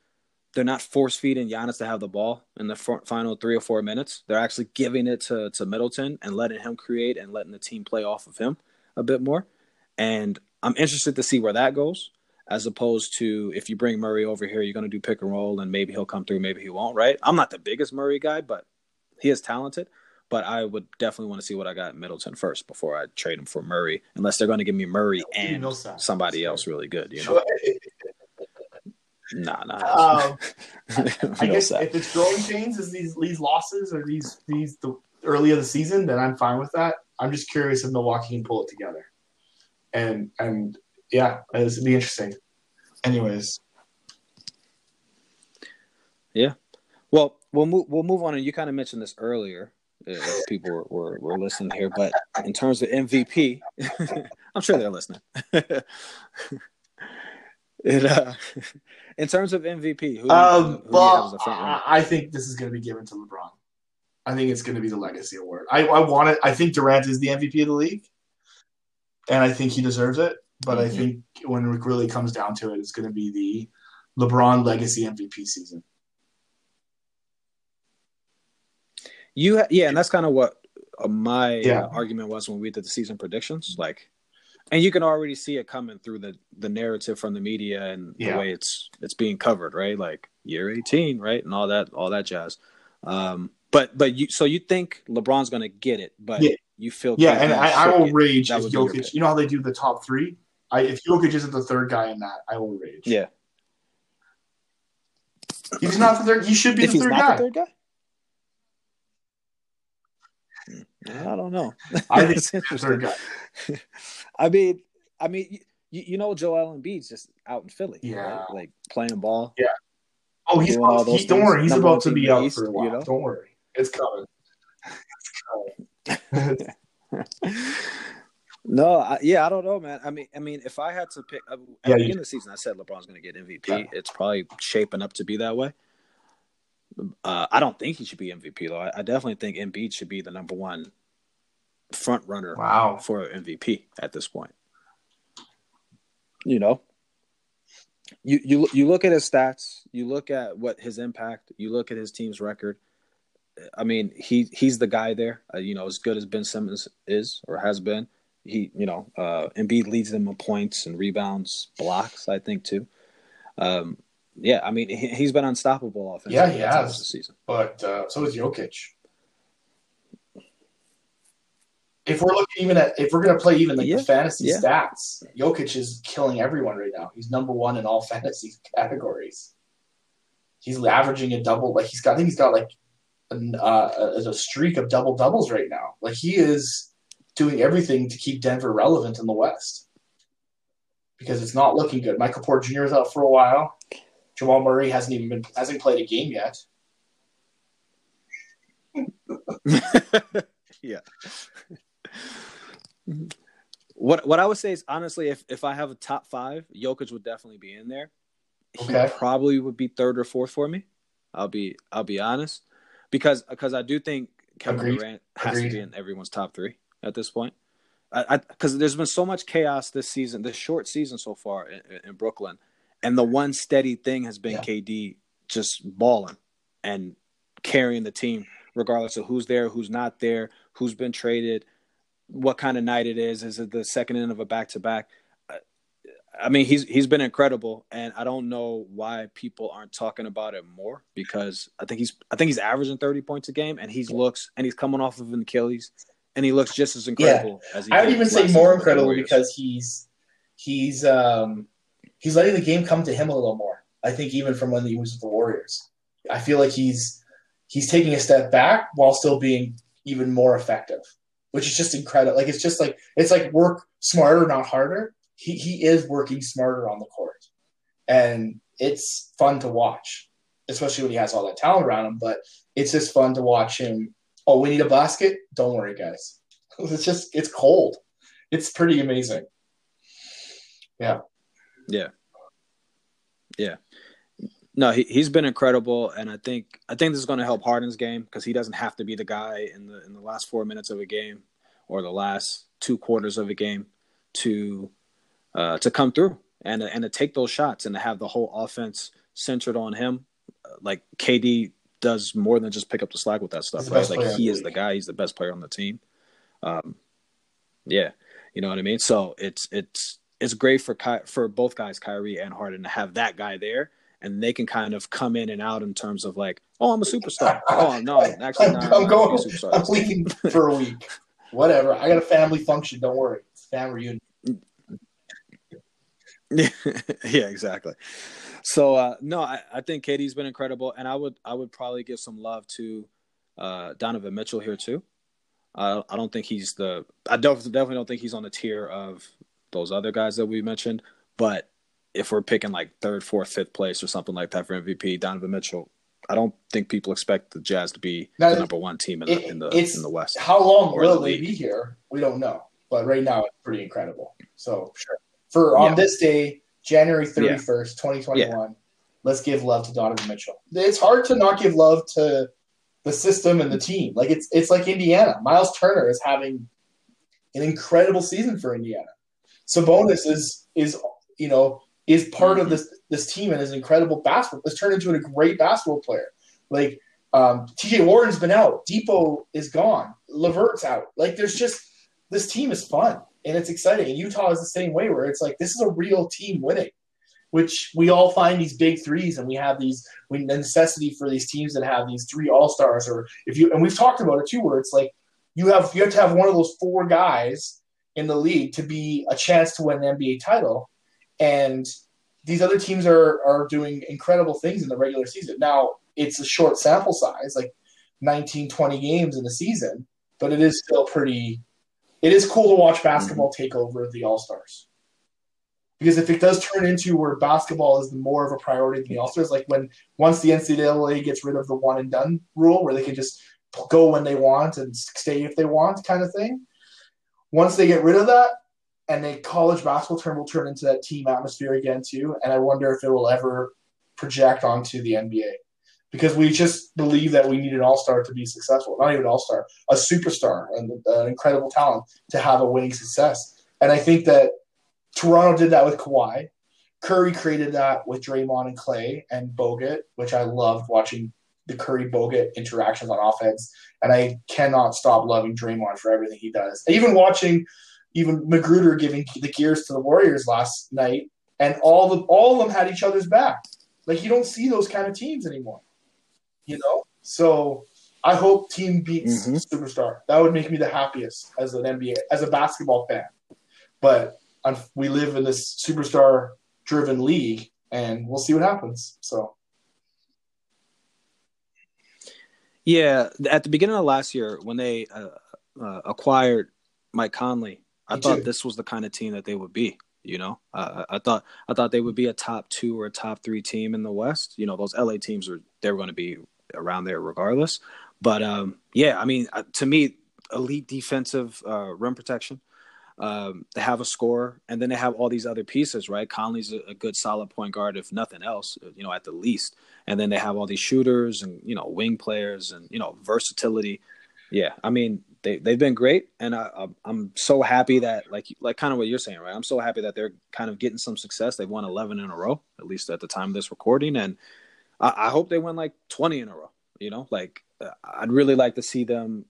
they're not force feeding Giannis to have the ball in the final three or four minutes. They're actually giving it to to Middleton and letting him create and letting the team play off of him a bit more. And I'm interested to see where that goes, as opposed to if you bring Murray over here, you're going to do pick and roll, and maybe he'll come through, maybe he won't. Right? I'm not the biggest Murray guy, but he is talented. But I would definitely want to see what I got in Middleton first before I trade him for Murray, unless they're going to give me Murray and somebody else really good. You know. Nah, nah. Um, I guess if it's growing pains is these these losses or these these the early of the season, then I'm fine with that. I'm just curious if Milwaukee can pull it together. And and yeah, it'd be interesting. Anyways. Yeah. Well, we'll move we'll move on and you kind of mentioned this earlier. If people were, were, were listening here, but in terms of MVP, I'm sure they're listening. it uh in terms of MVP, who, um, who well, I, I think this is going to be given to LeBron. I think it's going to be the legacy award. I, I want it. I think Durant is the MVP of the league, and I think he deserves it. But mm-hmm. I think when it really comes down to it, it's going to be the LeBron legacy MVP season. You, yeah, and that's kind of what uh, my yeah. uh, argument was when we did the season predictions. Like, and you can already see it coming through the the narrative from the media and yeah. the way it's it's being covered, right? Like year eighteen, right, and all that all that jazz. Um, but but you so you think LeBron's going to get it, but yeah. you feel yeah, and I, I, will rage if Jokic. You know how they do the top three. I, if Jokic isn't the third guy in that, I will rage. Yeah, he's not the third. He should be the third guy. The third guy. I don't know. I think it's guy. I mean, I mean, you, you know, Joel Embiid's just out in Philly, yeah, right? like playing ball. Yeah. Oh, he's about, he, don't worry, he's about to be out East, for a while. You know? Don't worry, it's coming. It's coming. no, I, yeah, I don't know, man. I mean, I mean, if I had to pick uh, at yeah, the beginning of the season, I said LeBron's going to get MVP. Yeah. It's probably shaping up to be that way. Uh, I don't think he should be MVP though. I, I, definitely think Embiid should be the number one front runner wow. for MVP at this point. You know, you you you look at his stats, you look at what his impact, you look at his team's record. I mean, he he's the guy there. Uh, you know, as good as Ben Simmons is or has been, he you know, uh, Embiid leads them in points and rebounds, blocks. I think too. Um, yeah, I mean, he, has been unstoppable offensively. Yeah, he has this season. But uh, so is Jokic. If we're looking even at if we're going to play even like yeah, the fantasy yeah. stats, Jokic is killing everyone right now. He's number one in all fantasy categories. He's averaging a double. Like he's got, I think he's got like a, uh, a streak of double doubles right now. Like he is doing everything to keep Denver relevant in the West because it's not looking good. Michael Porter Jr. is out for a while. Jamal Murray hasn't even been hasn't played a game yet. yeah. What what I would say is honestly, if if I have a top five, Jokic would definitely be in there. Okay. He probably would be third or fourth for me. I'll be I'll be honest, because because I do think Kevin Agreed. Durant has Agreed. to be in everyone's top three at this point. Because there's been so much chaos this season, this short season so far in, in Brooklyn, and the one steady thing has been yeah. KD just balling and carrying the team, regardless of who's there, who's not there, who's been traded what kind of night it is. Is it the second end of a back to back? I mean, he's he's been incredible, and I don't know why people aren't talking about it more because I think he's I think he's averaging thirty points a game, and he's looks and he's coming off of an Achilles, and he looks just as incredible yeah. as he. I would even say more incredible because he's he's um he's letting the game come to him a little more. I think even from when he was with the Warriors, I feel like he's he's taking a step back while still being even more effective which is just incredible. Like it's just like it's like work smarter, not harder. He he is working smarter on the court, and it's fun to watch, especially when he has all that talent around him. But it's just fun to watch him. Oh, we need a basket. Don't worry, guys. It's just it's cold. It's pretty amazing. Yeah. Yeah. Yeah. No, he he's been incredible, and I think I think this is going to help Harden's game because he doesn't have to be the guy in the in the last four minutes of a game or the last two quarters of a game to uh, to come through and and to take those shots and to have the whole offense centered on him. Like KD does more than just pick up the slack with that stuff. Right? Like he is the guy. He's the best player on the team. Um, yeah, you know what I mean. So it's it's it's great for Ky- for both guys, Kyrie and Harden, to have that guy there and they can kind of come in and out in terms of like, oh, I'm a superstar. Oh no, actually, I'm, I'm going. I'm leaving for a week. Whatever. I got a family function. Don't worry. It's family reunion. yeah, exactly. So uh, no, I, I think KD's been incredible, and I would I would probably give some love to uh, Donovan Mitchell here too. Uh, I don't think he's the I definitely definitely don't think he's on the tier of those other guys that we mentioned, but if we're picking like third, fourth, fifth place or something like that for MVP, Donovan Mitchell, I don't think people expect the Jazz to be now, the number one team in, it, the, in the in the West. How long will the they be here? We don't know, but right now it's pretty incredible. So sure. for on yeah. this day, January thirty first, twenty twenty one, let's give love to Donovan Mitchell. It's hard to not give love to the system and the team. Like it's it's like Indiana. Miles Turner is having an incredible season for Indiana. Sabonis is is you know is part mm-hmm. of this this team and is incredible basketball. Has turned into a great basketball player. Like um, T.J. Warren's been out, Dipo is gone, LeVert's out. Like there's just this team is fun and it's exciting. And Utah is the same way, where it's like this is a real team winning, which we all find these big threes and we have these we the necessity for these teams that have these three all stars or if you and we've talked about it too, where it's like you have you have to have one of those four guys in the league to be a chance to win an NBA title and these other teams are are doing incredible things in the regular season. Now it's a short sample size, like 19, 20 games in the season, but it is still pretty. It is cool to watch basketball mm-hmm. take over the All Stars. Because if it does turn into where basketball is more of a priority than the All Stars, like when once the NCAA gets rid of the one and done rule, where they can just go when they want and stay if they want, kind of thing. Once they get rid of that, and the college basketball term will turn into that team atmosphere again too. And I wonder if it will ever project onto the NBA because we just believe that we need an all star to be successful. Not even all star, a superstar, and an incredible talent to have a winning success. And I think that Toronto did that with Kawhi. Curry created that with Draymond and Clay and Bogut, which I loved watching the Curry Bogut interactions on offense. And I cannot stop loving Draymond for everything he does. Even watching even McGruder giving the gears to the Warriors last night, and all the all of them had each other's back. Like you don't see those kind of teams anymore, you know. So I hope team beats mm-hmm. superstar. That would make me the happiest as an NBA as a basketball fan. But we live in this superstar driven league, and we'll see what happens. So. Yeah, at the beginning of last year, when they uh, uh, acquired Mike Conley, I Me thought too. this was the kind of team that they would be. You know, uh, I thought I thought they would be a top two or a top three team in the West. You know, those LA teams are they're going to be around there regardless. But um, yeah, I mean, uh, to me, elite defensive uh, rim protection. Um, they have a scorer, and then they have all these other pieces, right? Conley's a, a, good, solid point guard, if nothing else, you know, at the least. And then they have all these shooters and you know, wing players and you know, versatility. Yeah, I mean, they they've been great, and I, I'm so happy that like like kind of what you're saying, right? I'm so happy that they're kind of getting some success. They've won 11 in a row, at least at the time of this recording, and I, I hope they win like 20 in a row. You know, like uh, I'd really like to see them.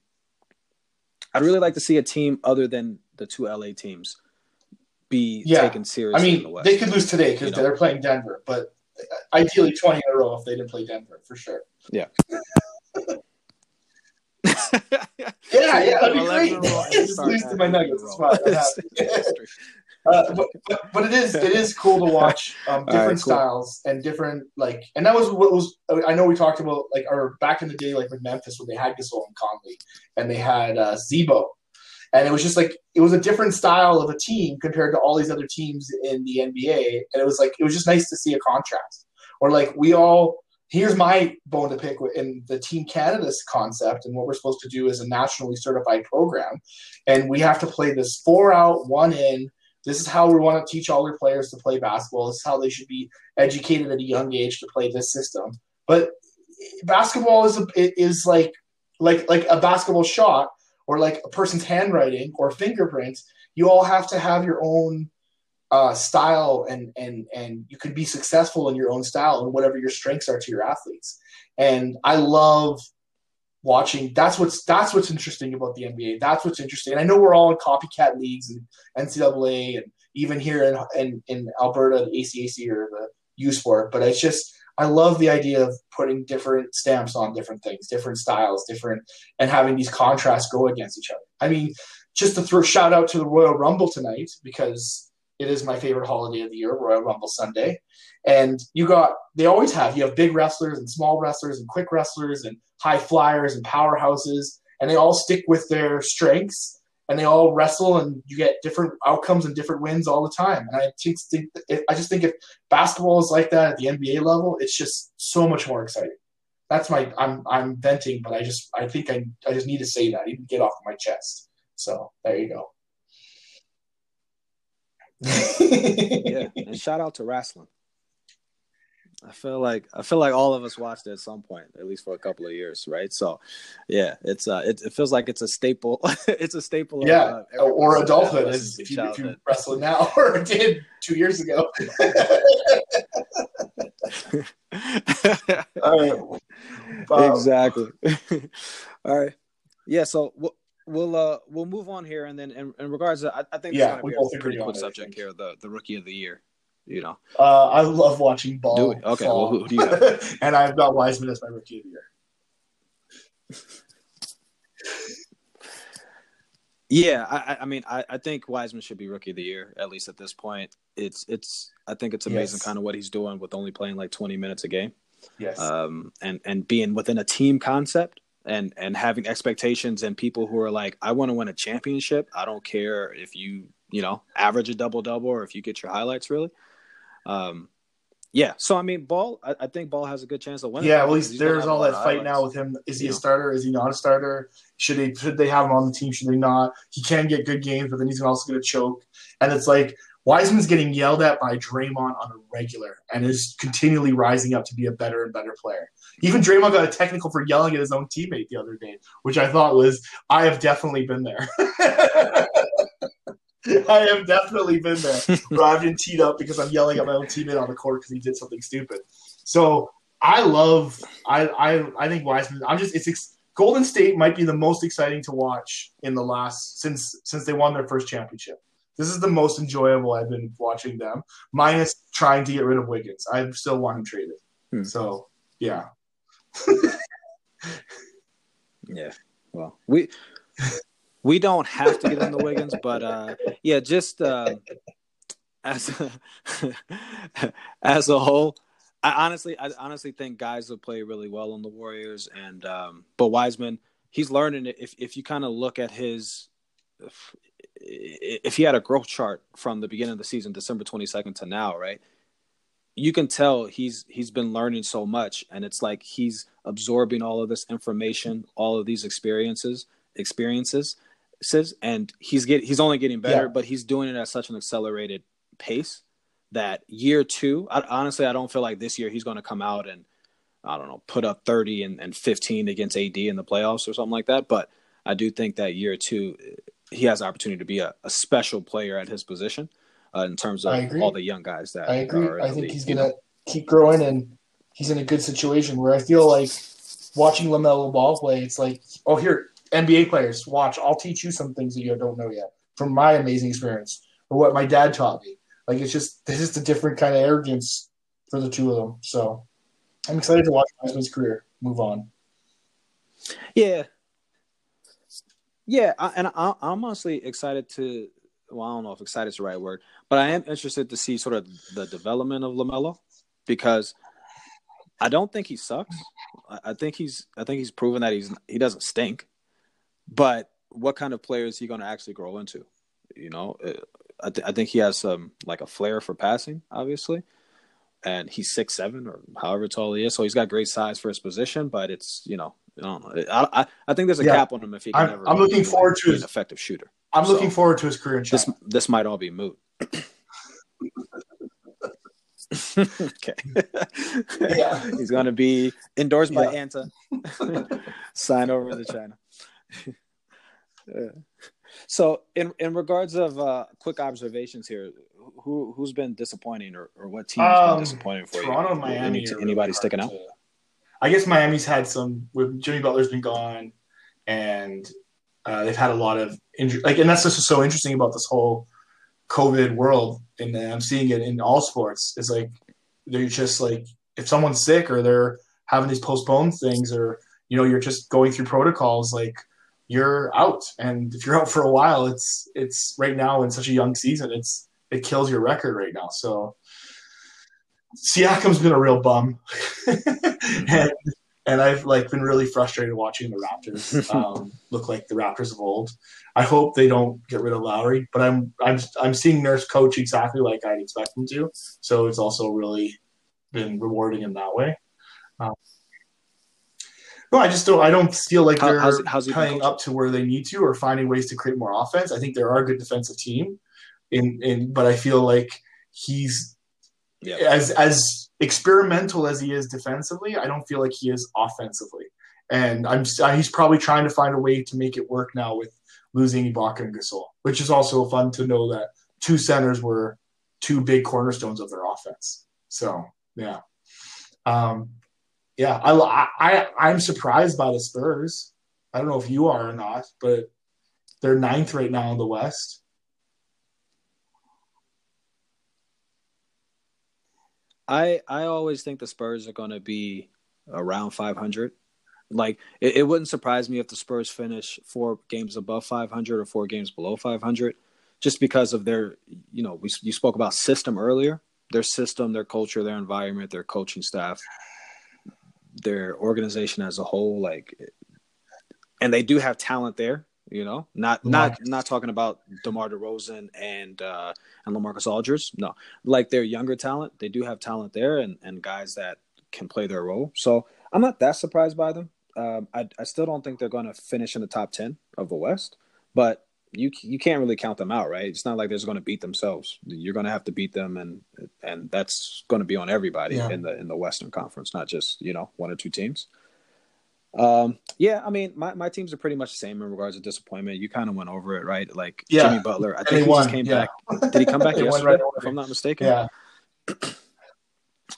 I'd really like to see a team other than the two LA teams be yeah. taken seriously. I mean, the they could lose today because you know? they're playing Denver, but ideally 20 in a row if they didn't play Denver for sure. Yeah. yeah, yeah, that'd be great. Just lose to my Nuggets. uh, but, but, but it is it is cool to watch um, different right, cool. styles and different like and that was what was I know we talked about like or back in the day like with Memphis when they had Gasol and Conley and they had uh, Z-Bo and it was just like it was a different style of a team compared to all these other teams in the NBA, and it was like it was just nice to see a contrast. Or like we all here's my bone to pick in the Team Canada's concept and what we're supposed to do is a nationally certified program, and we have to play this four out, one in. This is how we want to teach all our players to play basketball. This is how they should be educated at a young age to play this system. But basketball is a, is like like like a basketball shot or like a person's handwriting or fingerprints. You all have to have your own uh, style and and and you can be successful in your own style and whatever your strengths are to your athletes. And I love watching. That's what's that's what's interesting about the NBA. That's what's interesting. And I know we're all in copycat leagues and NCAA and even here in in, in Alberta, the ACAC or the U Sport. But it's just I love the idea of putting different stamps on different things, different styles, different, and having these contrasts go against each other. I mean, just to throw shout out to the Royal Rumble tonight because it is my favorite holiday of the year, Royal Rumble Sunday. And you got, they always have, you have big wrestlers and small wrestlers and quick wrestlers and high flyers and powerhouses, and they all stick with their strengths and they all wrestle and you get different outcomes and different wins all the time. And I think, I just think if basketball is like that at the NBA level, it's just so much more exciting. That's my I'm I'm venting, but I just I think I I just need to say that, even get off my chest. So there you go. Yeah, and shout out to wrestling. I feel like I feel like all of us watched it at some point, at least for a couple of years, right? So, yeah, it's uh, it, it feels like it's a staple. it's a staple. Yeah, of, uh, or adulthood, as if you, if you wrestle now or did two years ago. all right. Exactly. all right. Yeah. So we'll uh, we'll move on here, and then in, in regards to, I, I think yeah, we a pretty quick subject here, the the rookie of the year you know. Uh, I love watching ball. Do it. Okay. Fall. Well, who, do you have? and I've got Wiseman as my rookie of the year. Yeah, I, I mean, I, I, think Wiseman should be rookie of the year at least at this point. It's it's I think it's amazing yes. kind of what he's doing with only playing like twenty minutes a game. Yes. Um, and and being within a team concept and and having expectations and people who are like, I want to win a championship. I don't care if you you know average a double double or if you get your highlights really. Um, yeah, so I mean, Ball. I, I, think Ball has a good chance of winning. Yeah, well, he's, there's all that fight now with him. Is he a starter? Is he not a starter? Should they should they have him on the team? Should they not? He can get good games, but then he's also going to choke. And it's like Wiseman's getting yelled at by Draymond on a regular, and is continually rising up to be a better and better player. Even Draymond got a technical for yelling at his own teammate the other day, which I thought was I have definitely been there. I have definitely been there where I've been teed up because I'm yelling at my own teammate on the court because he did something stupid. So I love, I, I, I think Wiseman. I'm just, it's Golden State might be the most exciting to watch in the last since since they won their first championship. This is the most enjoyable I've been watching them, minus trying to get rid of Wiggins. I still want him traded. Hmm. So yeah, yeah. Well, we we don't have to get into Wiggins, but uh, yeah, just uh, as a, as a whole, I honestly, I honestly think guys will play really well on the Warriors, and um, but Wiseman, he's learning it. If if you kind of look at his, if, if he had a growth chart from the beginning of the season, December twenty second to now, right? You can tell he's he's been learning so much, and it's like he's absorbing all of this information, all of these experiences, experiences, says, and he's get he's only getting better, yeah. but he's doing it at such an accelerated pace that year two, I, honestly, I don't feel like this year he's going to come out and I don't know put up thirty and, and fifteen against AD in the playoffs or something like that. But I do think that year two, he has the opportunity to be a, a special player at his position uh, in terms of all the young guys that I agree. I think league, he's going to keep growing and he's in a good situation where I feel like watching LaMelo Ball play, it's like, oh, here, NBA players, watch. I'll teach you some things that you don't know yet from my amazing experience or what my dad taught me. Like it's just this is a different kind of arrogance for the two of them. So I'm excited to watch Wiseman's career move on. Yeah, yeah, I, and I, I'm honestly excited to. Well, I don't know if excited is the right word, but I am interested to see sort of the development of LaMelo because I don't think he sucks. I, I think he's I think he's proven that he's he doesn't stink but what kind of player is he going to actually grow into? You know, uh, I, th- I think he has some like a flair for passing, obviously, and he's six seven or however tall he is, so he's got great size for his position. But it's you know, I don't know. I I, I think there's a yeah. cap on him if he can I'm, ever. I'm looking forward to his effective shooter. I'm so looking forward to his career in China. This this might all be moot. okay. yeah. He's going to be endorsed by yeah. Anta. Sign over to China. so, in in regards of uh, quick observations here, who who's been disappointing, or, or what team has um, been disappointing for Toronto, you? Miami. Any, anybody sticking out? To, I guess Miami's had some. With Jimmy Butler's been gone, and uh, they've had a lot of injury. Like, and that's just so interesting about this whole COVID world, and I'm seeing it in all sports. Is like they're just like if someone's sick or they're having these postponed things or you know you're just going through protocols like you're out and if you're out for a while it's it's right now in such a young season it's it kills your record right now so Siakam's been a real bum and and I've like been really frustrated watching the Raptors um, look like the Raptors of old. I hope they don't get rid of Lowry, but I'm I'm I'm seeing Nurse coach exactly like I'd expect him to. So it's also really been rewarding in that way. Um, no, I just don't. I don't feel like they're how's, how's playing up to where they need to, or finding ways to create more offense. I think they are a good defensive team, in in, but I feel like he's yeah. as as experimental as he is defensively. I don't feel like he is offensively, and I'm he's probably trying to find a way to make it work now with losing Ibaka and Gasol, which is also fun to know that two centers were two big cornerstones of their offense. So yeah. Um, yeah, I, I, I'm surprised by the Spurs. I don't know if you are or not, but they're ninth right now in the West. I I always think the Spurs are going to be around 500. Like it, it, wouldn't surprise me if the Spurs finish four games above 500 or four games below 500, just because of their you know we you spoke about system earlier their system, their culture, their environment, their coaching staff, their organization as a whole. Like, and they do have talent there. You know, not not not talking about DeMar DeRozan and uh, and LaMarcus Aldridge. No, like their younger talent, they do have talent there, and and guys that can play their role. So I'm not that surprised by them. Um, I I still don't think they're going to finish in the top ten of the West, but you you can't really count them out, right? It's not like they're going to beat themselves. You're going to have to beat them, and and that's going to be on everybody yeah. in the in the Western Conference, not just you know one or two teams. Um, yeah, I mean, my, my teams are pretty much the same in regards to disappointment. You kind of went over it, right? Like yeah. Jimmy Butler, I think he just came yeah. back. Did he come back yesterday? Right if I'm not mistaken. Yeah.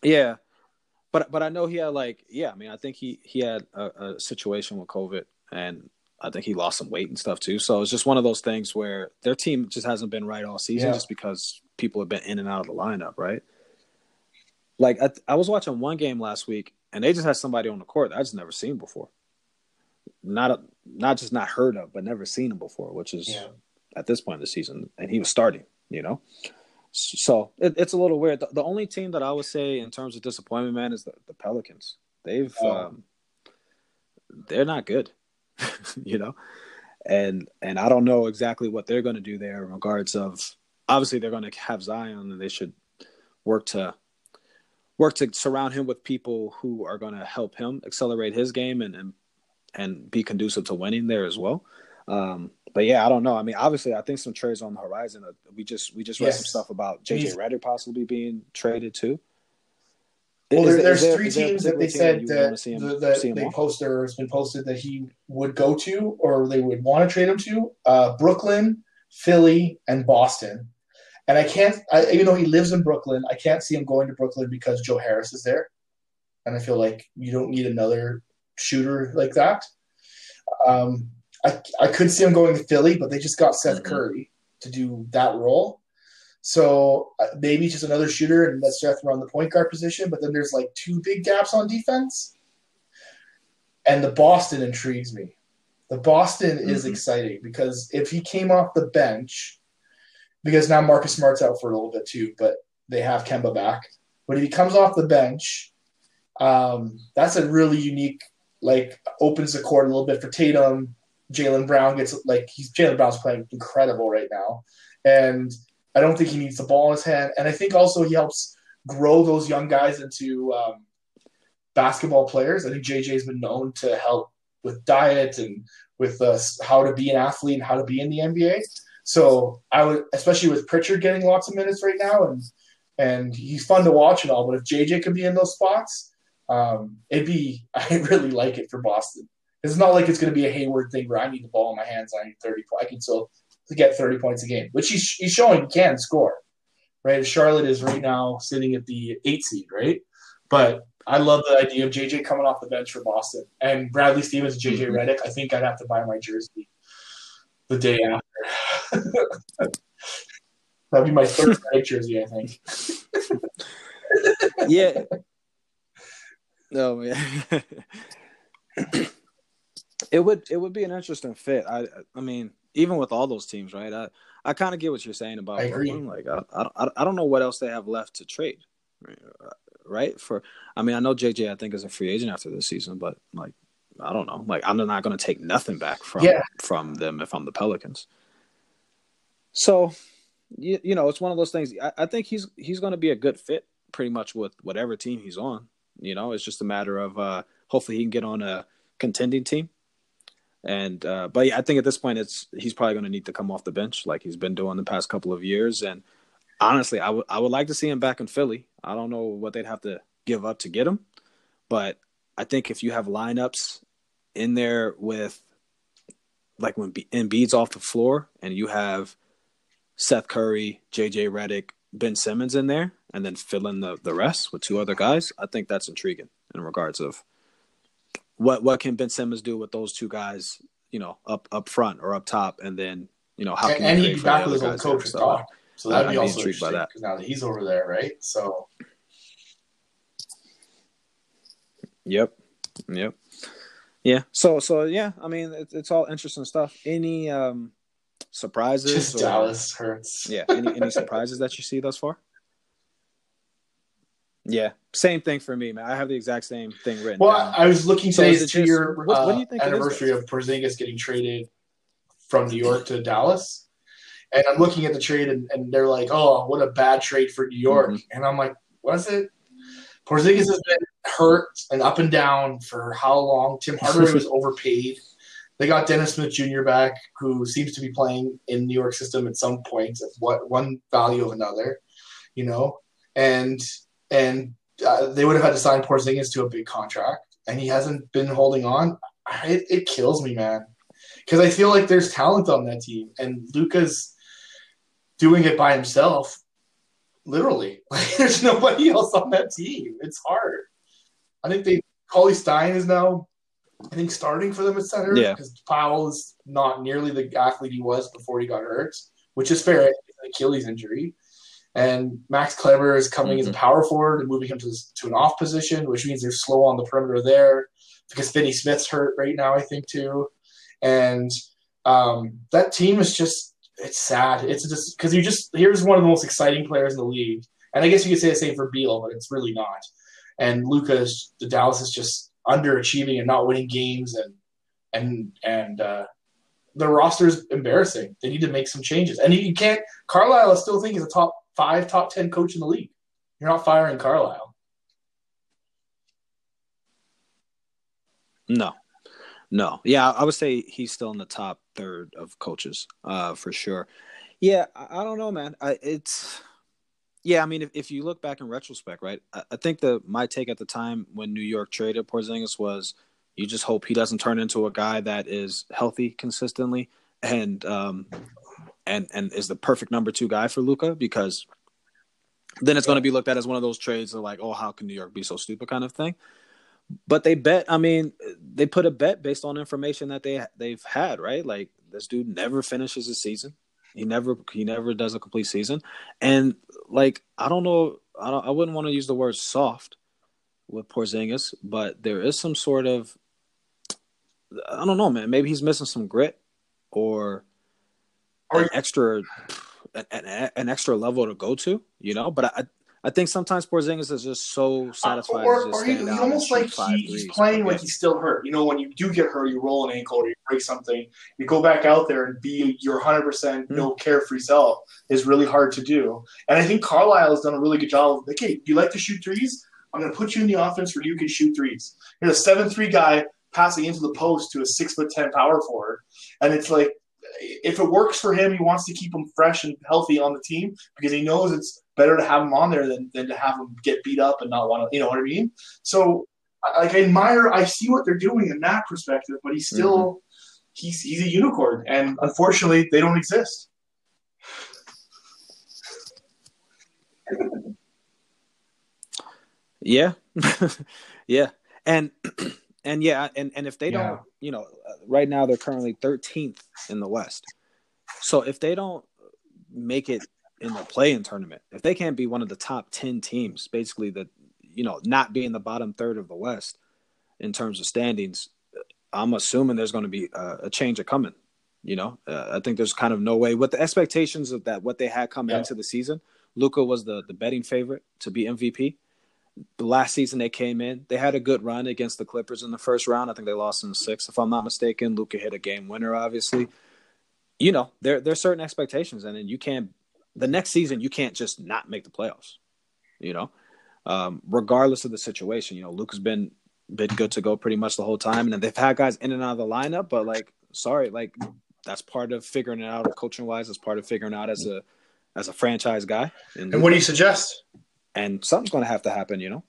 yeah, but but I know he had like yeah. I mean, I think he he had a, a situation with COVID, and I think he lost some weight and stuff too. So it's just one of those things where their team just hasn't been right all season, yeah. just because people have been in and out of the lineup, right? Like I, I, was watching one game last week, and they just had somebody on the court that I just never seen before. Not a, not just not heard of, but never seen him before, which is yeah. at this point in the season, and he was starting. You know, so it, it's a little weird. The, the, only team that I would say in terms of disappointment, man, is the, the Pelicans. They've oh. um, they're not good. you know, and and I don't know exactly what they're going to do there in regards of obviously they're going to have Zion and they should work to work to surround him with people who are going to help him accelerate his game and and and be conducive to winning there as well. Um, but yeah, I don't know. I mean, obviously, I think some trades on the horizon. We just we just read yes. some stuff about JJ Redick possibly being traded too. Well, there, there's there, three teams that they said that, the, that they posted or it's been posted that he would go to or they would want to trade him to uh, Brooklyn, Philly, and Boston. And I can't, I, even though he lives in Brooklyn, I can't see him going to Brooklyn because Joe Harris is there. And I feel like you don't need another shooter like that. Um, I, I could see him going to Philly, but they just got Seth mm-hmm. Curry to do that role. So uh, maybe just another shooter and let Seth run the point guard position. But then there's like two big gaps on defense. And the Boston intrigues me. The Boston mm-hmm. is exciting because if he came off the bench, because now Marcus Smart's out for a little bit too, but they have Kemba back. But if he comes off the bench, um, that's a really unique, like opens the court a little bit for Tatum, Jaylen Brown gets like he's Jaylen Brown's playing incredible right now, and I don't think he needs the ball in his hand. And I think also he helps grow those young guys into um, basketball players. I think JJ has been known to help with diet and with uh, how to be an athlete and how to be in the NBA. So I would, especially with Pritchard getting lots of minutes right now, and and he's fun to watch and all. But if JJ could be in those spots, um, it'd be I really like it for Boston. It's not like it's going to be a Hayward thing where I need the ball in my hands. I need thirty. I can still get thirty points a game, which he's, he's showing he can score. Right, Charlotte is right now sitting at the eight seed, right? But I love the idea of JJ coming off the bench for Boston and Bradley Stevens, JJ mm-hmm. Redick. I think I'd have to buy my jersey the day after. That'd be my third Redick jersey, I think. yeah. No, yeah. it would it would be an interesting fit. I I mean, even with all those teams, right? I I kind of get what you're saying about I Brooklyn. Like I, I I don't know what else they have left to trade right? For I mean, I know JJ I think is a free agent after this season, but like I don't know. Like I'm not going to take nothing back from yeah. from them if I'm the Pelicans. So, you, you know, it's one of those things. I, I think he's he's going to be a good fit pretty much with whatever team he's on. You know, it's just a matter of uh, hopefully he can get on a contending team. And uh, but yeah, I think at this point it's he's probably going to need to come off the bench like he's been doing the past couple of years. And honestly, I would I would like to see him back in Philly. I don't know what they'd have to give up to get him, but I think if you have lineups in there with like when Embiid's off the floor and you have Seth Curry, JJ Redick, Ben Simmons in there, and then fill in the, the rest with two other guys, I think that's intriguing in regards of what what can Ben Simmons do with those two guys, you know, up up front or up top, and then you know how can and, and he'd be back with his old coach so, so that'd be also intrigued by that now that he's over there, right? So Yep. Yep. Yeah. So so yeah, I mean it's, it's all interesting stuff. Any um surprises? Just or, Dallas hurts. Yeah. Any any surprises that you see thus far? Yeah, same thing for me, man. I have the exact same thing written. Well, down. I was looking so today's two year what, what do you think uh, anniversary of Porzingis getting traded from New York to Dallas, and I'm looking at the trade, and, and they're like, "Oh, what a bad trade for New York," mm-hmm. and I'm like, "Was it?" Porzingis has been hurt and up and down for how long? Tim Hardaway was overpaid. They got Dennis Smith Jr. back, who seems to be playing in New York system at some point At what one value of another, you know, and and uh, they would have had to sign Porzingis to a big contract, and he hasn't been holding on. It, it kills me, man, because I feel like there's talent on that team, and Luka's doing it by himself literally. Like, there's nobody else on that team. It's hard. I think they Cauley Stein is now, I think, starting for them at center because Powell is not nearly the athlete he was before he got hurt, which is fair. Achilles injury, and Max Kleber is coming mm-hmm. as a mm-hmm. power forward and moving him to to an off position, which means they're slow on the perimeter there because Finney Smith's hurt right now, I think too, and um, that team is just it's sad. It's just because you just here's one of the most exciting players in the league, and I guess you could say the same for Beal, but it's really not. And Luka's, the Dallas is just underachieving and not winning games, and and and uh, the roster is embarrassing. They need to make some changes, and you can't. Carlisle, I still think is a top five, top ten coach in the league. You're not firing Carlisle. No, no, yeah, I would say he's still in the top third of coaches, uh, for sure. Yeah, I, I don't know, man. I, it's yeah, I mean, if, if you look back in retrospect, right? I, I think the my take at the time when New York traded Porzingis was you just hope he doesn't turn into a guy that is healthy consistently and um and and is the perfect number two guy for Luka because then it's going to be looked at as one of those trades of like, oh, how can New York be so stupid kind of thing but they bet. I mean, they put a bet based on information that they they've had, right? Like this dude never finishes a season. He never he never does a complete season, and like I don't know, I don't, I wouldn't want to use the word soft with Porzingis, but there is some sort of I don't know, man. Maybe he's missing some grit or an extra an, an, extra level to go to, you know. But I I think sometimes Porzingis is just so satisfied. or, or he, almost like he, he's playing like he's still hurt. You know, when you do get hurt, you roll an ankle or you break something, you go back out there and be your 100 percent Hmm. no carefree self is really hard to do. And I think Carlisle has done a really good job. of, Okay, you like to shoot threes? I'm going to put you in the offense where you can shoot threes. You're a seven three guy passing into the post to a six foot ten power forward, and it's like if it works for him, he wants to keep him fresh and healthy on the team because he knows it's better to have him on there than, than to have him get beat up and not want to, you know what I mean? So, I- like, I admire, I see what they're doing in that perspective, but he's still, he's he's a unicorn, and unfortunately, they don't exist. Yeah, yeah, and and yeah, and and if they Yeah. don't, you know, uh, right now they're currently 13th in the West. So if they don't make it in the play-in tournament, if they can't be one of the top 10 teams, basically the, you know, not being the bottom third of the West in terms of standings, I'm assuming there's going to be a, a change of coming. You know, uh, I think there's kind of no way with the expectations of that what they had coming Yeah. into the season. Luka was the the betting favorite to be MVP the last season they came in, they had a good run against the Clippers in the first round. I think they lost in the sixth, if I'm not mistaken. Luka hit a game winner, obviously. You know, there there's certain expectations, and then you can't. The next season, you can't just not make the playoffs. You know, um, regardless of the situation. You know, Luke's been been good to go pretty much the whole time, and they've had guys in and out of the lineup. But like, sorry, like that's part of figuring it out, coaching wise. It's part of figuring out as a as a franchise guy. And what do you suggest? and something's going to have to happen, you know.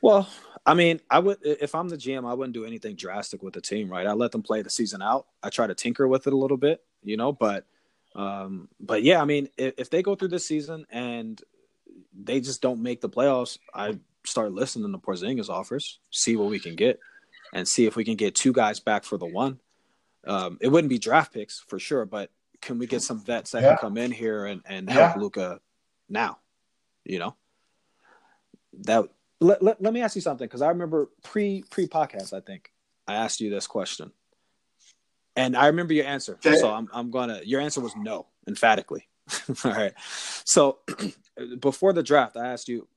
Well, I mean, I would if I'm the GM, I wouldn't do anything drastic with the team, right? I let them play the season out. I try to tinker with it a little bit, you know, but um but yeah, I mean, if, if they go through this season and they just don't make the playoffs, I start listening to Porzingis offers, see what we can get and see if we can get two guys back for the one. Um it wouldn't be draft picks for sure, but can we get some vets that Yeah. can come in here and, and help Yeah. Luka now? You know? That let, let, let me ask you something because I remember pre pre podcast, I think I asked you this question, and I remember your answer. So I'm I'm gonna your answer was no, emphatically. All right. So before the draft, I asked you,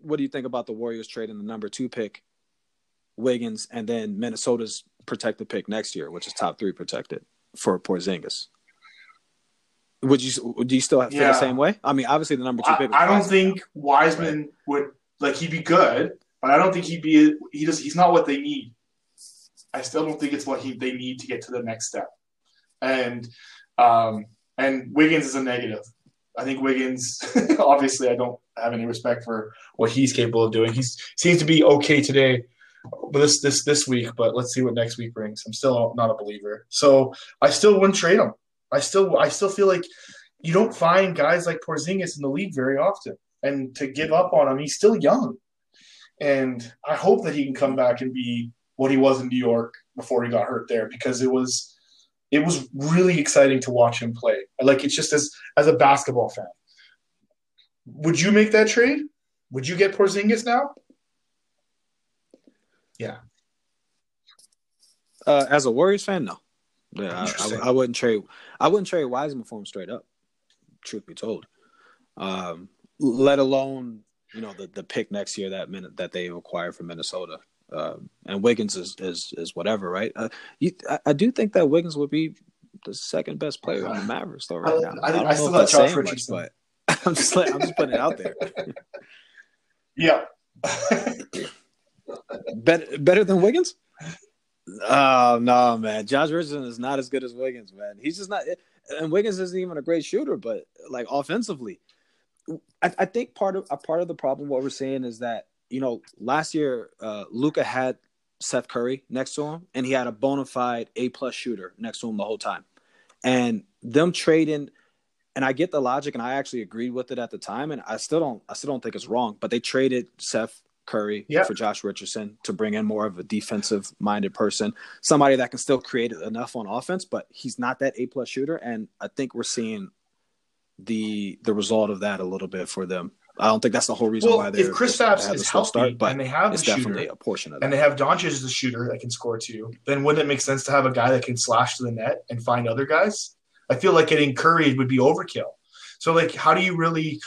what do you think about the Warriors trading the number two pick, Wiggins, and then Minnesota's protected pick next year, which is top three protected for Porzingis? Would you do you still feel Yeah. the same way? I mean, obviously the number two I, pick. was I don't think Wiseman would like he'd be good, but I don't think he'd be. He just he's not what they need. I still don't think it's what he they need to get to the next step. And um and Wiggins is a negative. I think Wiggins. obviously, I don't have any respect for what he's capable of doing. He seems to be okay today, but this this this week. But let's see what next week brings. I'm still not a believer, so I still wouldn't trade him. I still I still feel like you don't find guys like Porzingis in the league very often, and to give up on him, he's still young, and I hope that he can come back and be what he was in New York before he got hurt there because it was it was really exciting to watch him play. Like it's just as as a basketball fan. Would you make that trade? Would you get Porzingis now? Yeah. Uh, as a Warriors fan, no. Yeah, I, I, I wouldn't trade. I wouldn't trade Wiseman for him straight up. Truth be told, um, let alone you know the, the pick next year that minute that they acquire from Minnesota. Um, and Wiggins is, is is whatever, right? Uh, you, I, I do think that Wiggins would be the second best player on the Mavericks though right I- now. I- don't I know still if got Josh saying much, Richardson. but I'm just like, I'm just putting it out there. Yeah. better better than Wiggins? Oh no, man. Josh Richardson is not as good as Wiggins, man. He's just not. And Wiggins isn't even a great shooter, but like offensively, I, I think part of a part of the problem what we're seeing is that you know last year uh, Luka had Seth Curry next to him, and he had a bona fide A plus shooter next to him the whole time, and them trading. And I get the logic, and I actually agreed with it at the time, and I still don't. I still don't think it's wrong. But they traded Seth Curry Yeah. for Josh Richardson to bring in more of a defensive minded person, somebody that can still create enough on offense, but he's not that A plus shooter. And I think we're seeing the the result of that a little bit for them. I don't think that's the whole reason Well, why they're if Kristaps is healthy start, but and they have it's the shooter, definitely a portion of that. and they have Doncic as a shooter that can score too, then wouldn't it make sense to have a guy that can slash to the net and find other guys? I feel like getting Curry would be overkill. So like, how do you really?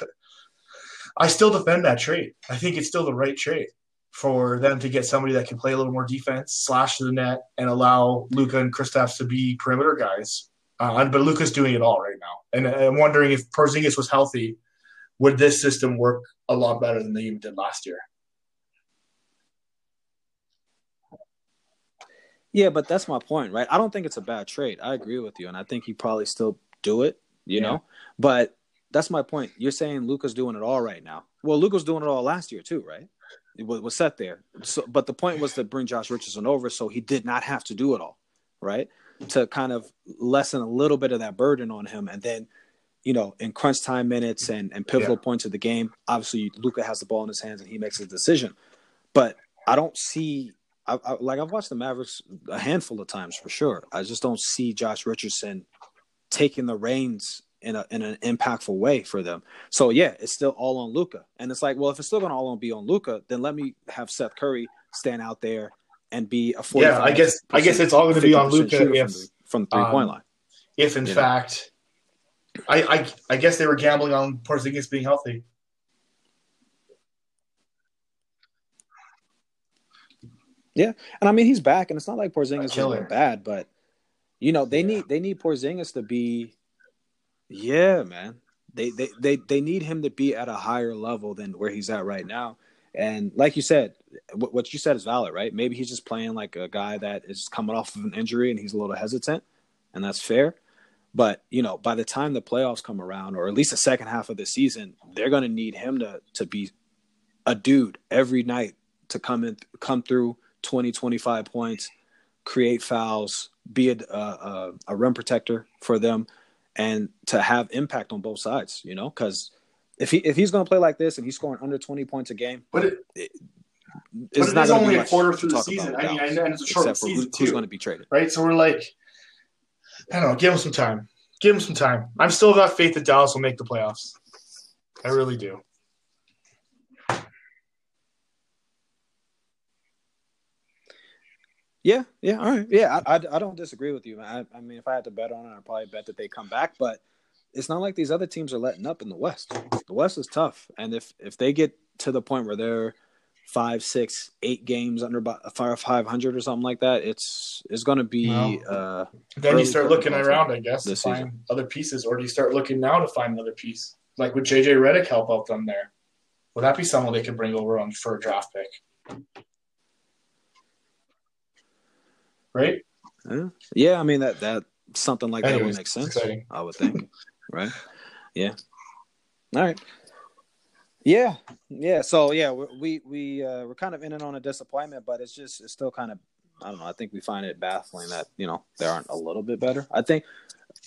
I still defend that trade. I think it's still the right trade for them to get somebody that can play a little more defense, slash to the net, and allow Luka and Kristaps to be perimeter guys. Uh, but Luka's doing it all right now, and I'm wondering if Porzingis was healthy, would this system work a lot better than they even did last year? Yeah, but that's my point, right? I don't think it's a bad trade. I agree with you, and I think you probably still do it, you yeah. know. But that's my point. You're saying Luka's doing it all right now. Well, Luka's doing it all last year too, right? It was, was set there. So, but the point was to bring Josh Richardson over, so he did not have to do it all, right? To kind of lessen a little bit of that burden on him, and then, you know, in crunch time minutes and and pivotal yeah. points of the game, obviously Luka has the ball in his hands and he makes a decision. But I don't see I, I, like I've watched the Mavericks a handful of times for sure. I just don't see Josh Richardson taking the reins in a in an impactful way for them. So yeah, it's still all on Luka, and it's like, well, if it's still going to all be on Luka, then let me have Seth Curry stand out there and be a yeah. I guess I guess it's all going to be on Luka if from the three um, point line. If in fact, I, I I guess they were gambling on Porzingis being healthy. Yeah, and I mean he's back, and it's not like Porzingis is bad, but you know they yeah. need they need Porzingis to be, yeah, man. They, they they they need him to be at a higher level than where he's at right now. And like you said, what you said is valid, right? Maybe he's just playing like a guy that is coming off of an injury and he's a little hesitant, and that's fair. But you know, by the time the playoffs come around, or at least the second half of the season, they're going to need him to to be a dude every night to come in, come through, 20, 25 points, create fouls, be a, a, a rim protector for them, and to have impact on both sides. You know, because if he if he's going to play like this and he's scoring under 20 points a game, but it, it it's not only a quarter through the season. I mean, I know it's a short season who, Who's going to be traded, right? So we're like, I don't know. Give him some time. Give him some time. I'm still got faith that Dallas will make the playoffs. I really do. Yeah, yeah, all right. Yeah, I, I, I don't disagree with you. I, I mean, if I had to bet on it, I'd probably bet that they come back. But it's not like these other teams are letting up in the West. The West is tough, and if if they get to the point where they're five, six, eight games under five hundred or something like that, it's it's going to be. Well, uh, then you start looking around, I guess, to find season. other pieces, or do you start looking now to find another piece? Like would JJ Redick help out them there? Would that be someone they could bring over on for a draft pick? right? Yeah, yeah I mean that that something like Anyways, that would make sense. Exciting. I would think, right? Yeah. All right. Yeah, yeah. So yeah, we we uh, we're kind of in and on a disappointment, but it's just it's still kind of I don't know. I think we find it baffling that you know they aren't a little bit better. I think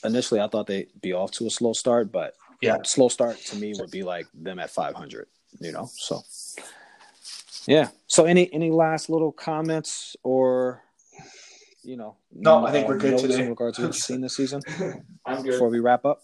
initially I thought they'd be off to a slow start, but yeah, slow start to me would be like them at 500. You know, so yeah. So any any last little comments or you know, no, I think we're good today. In regards to what you've seen this season, I'm good. Before we wrap up,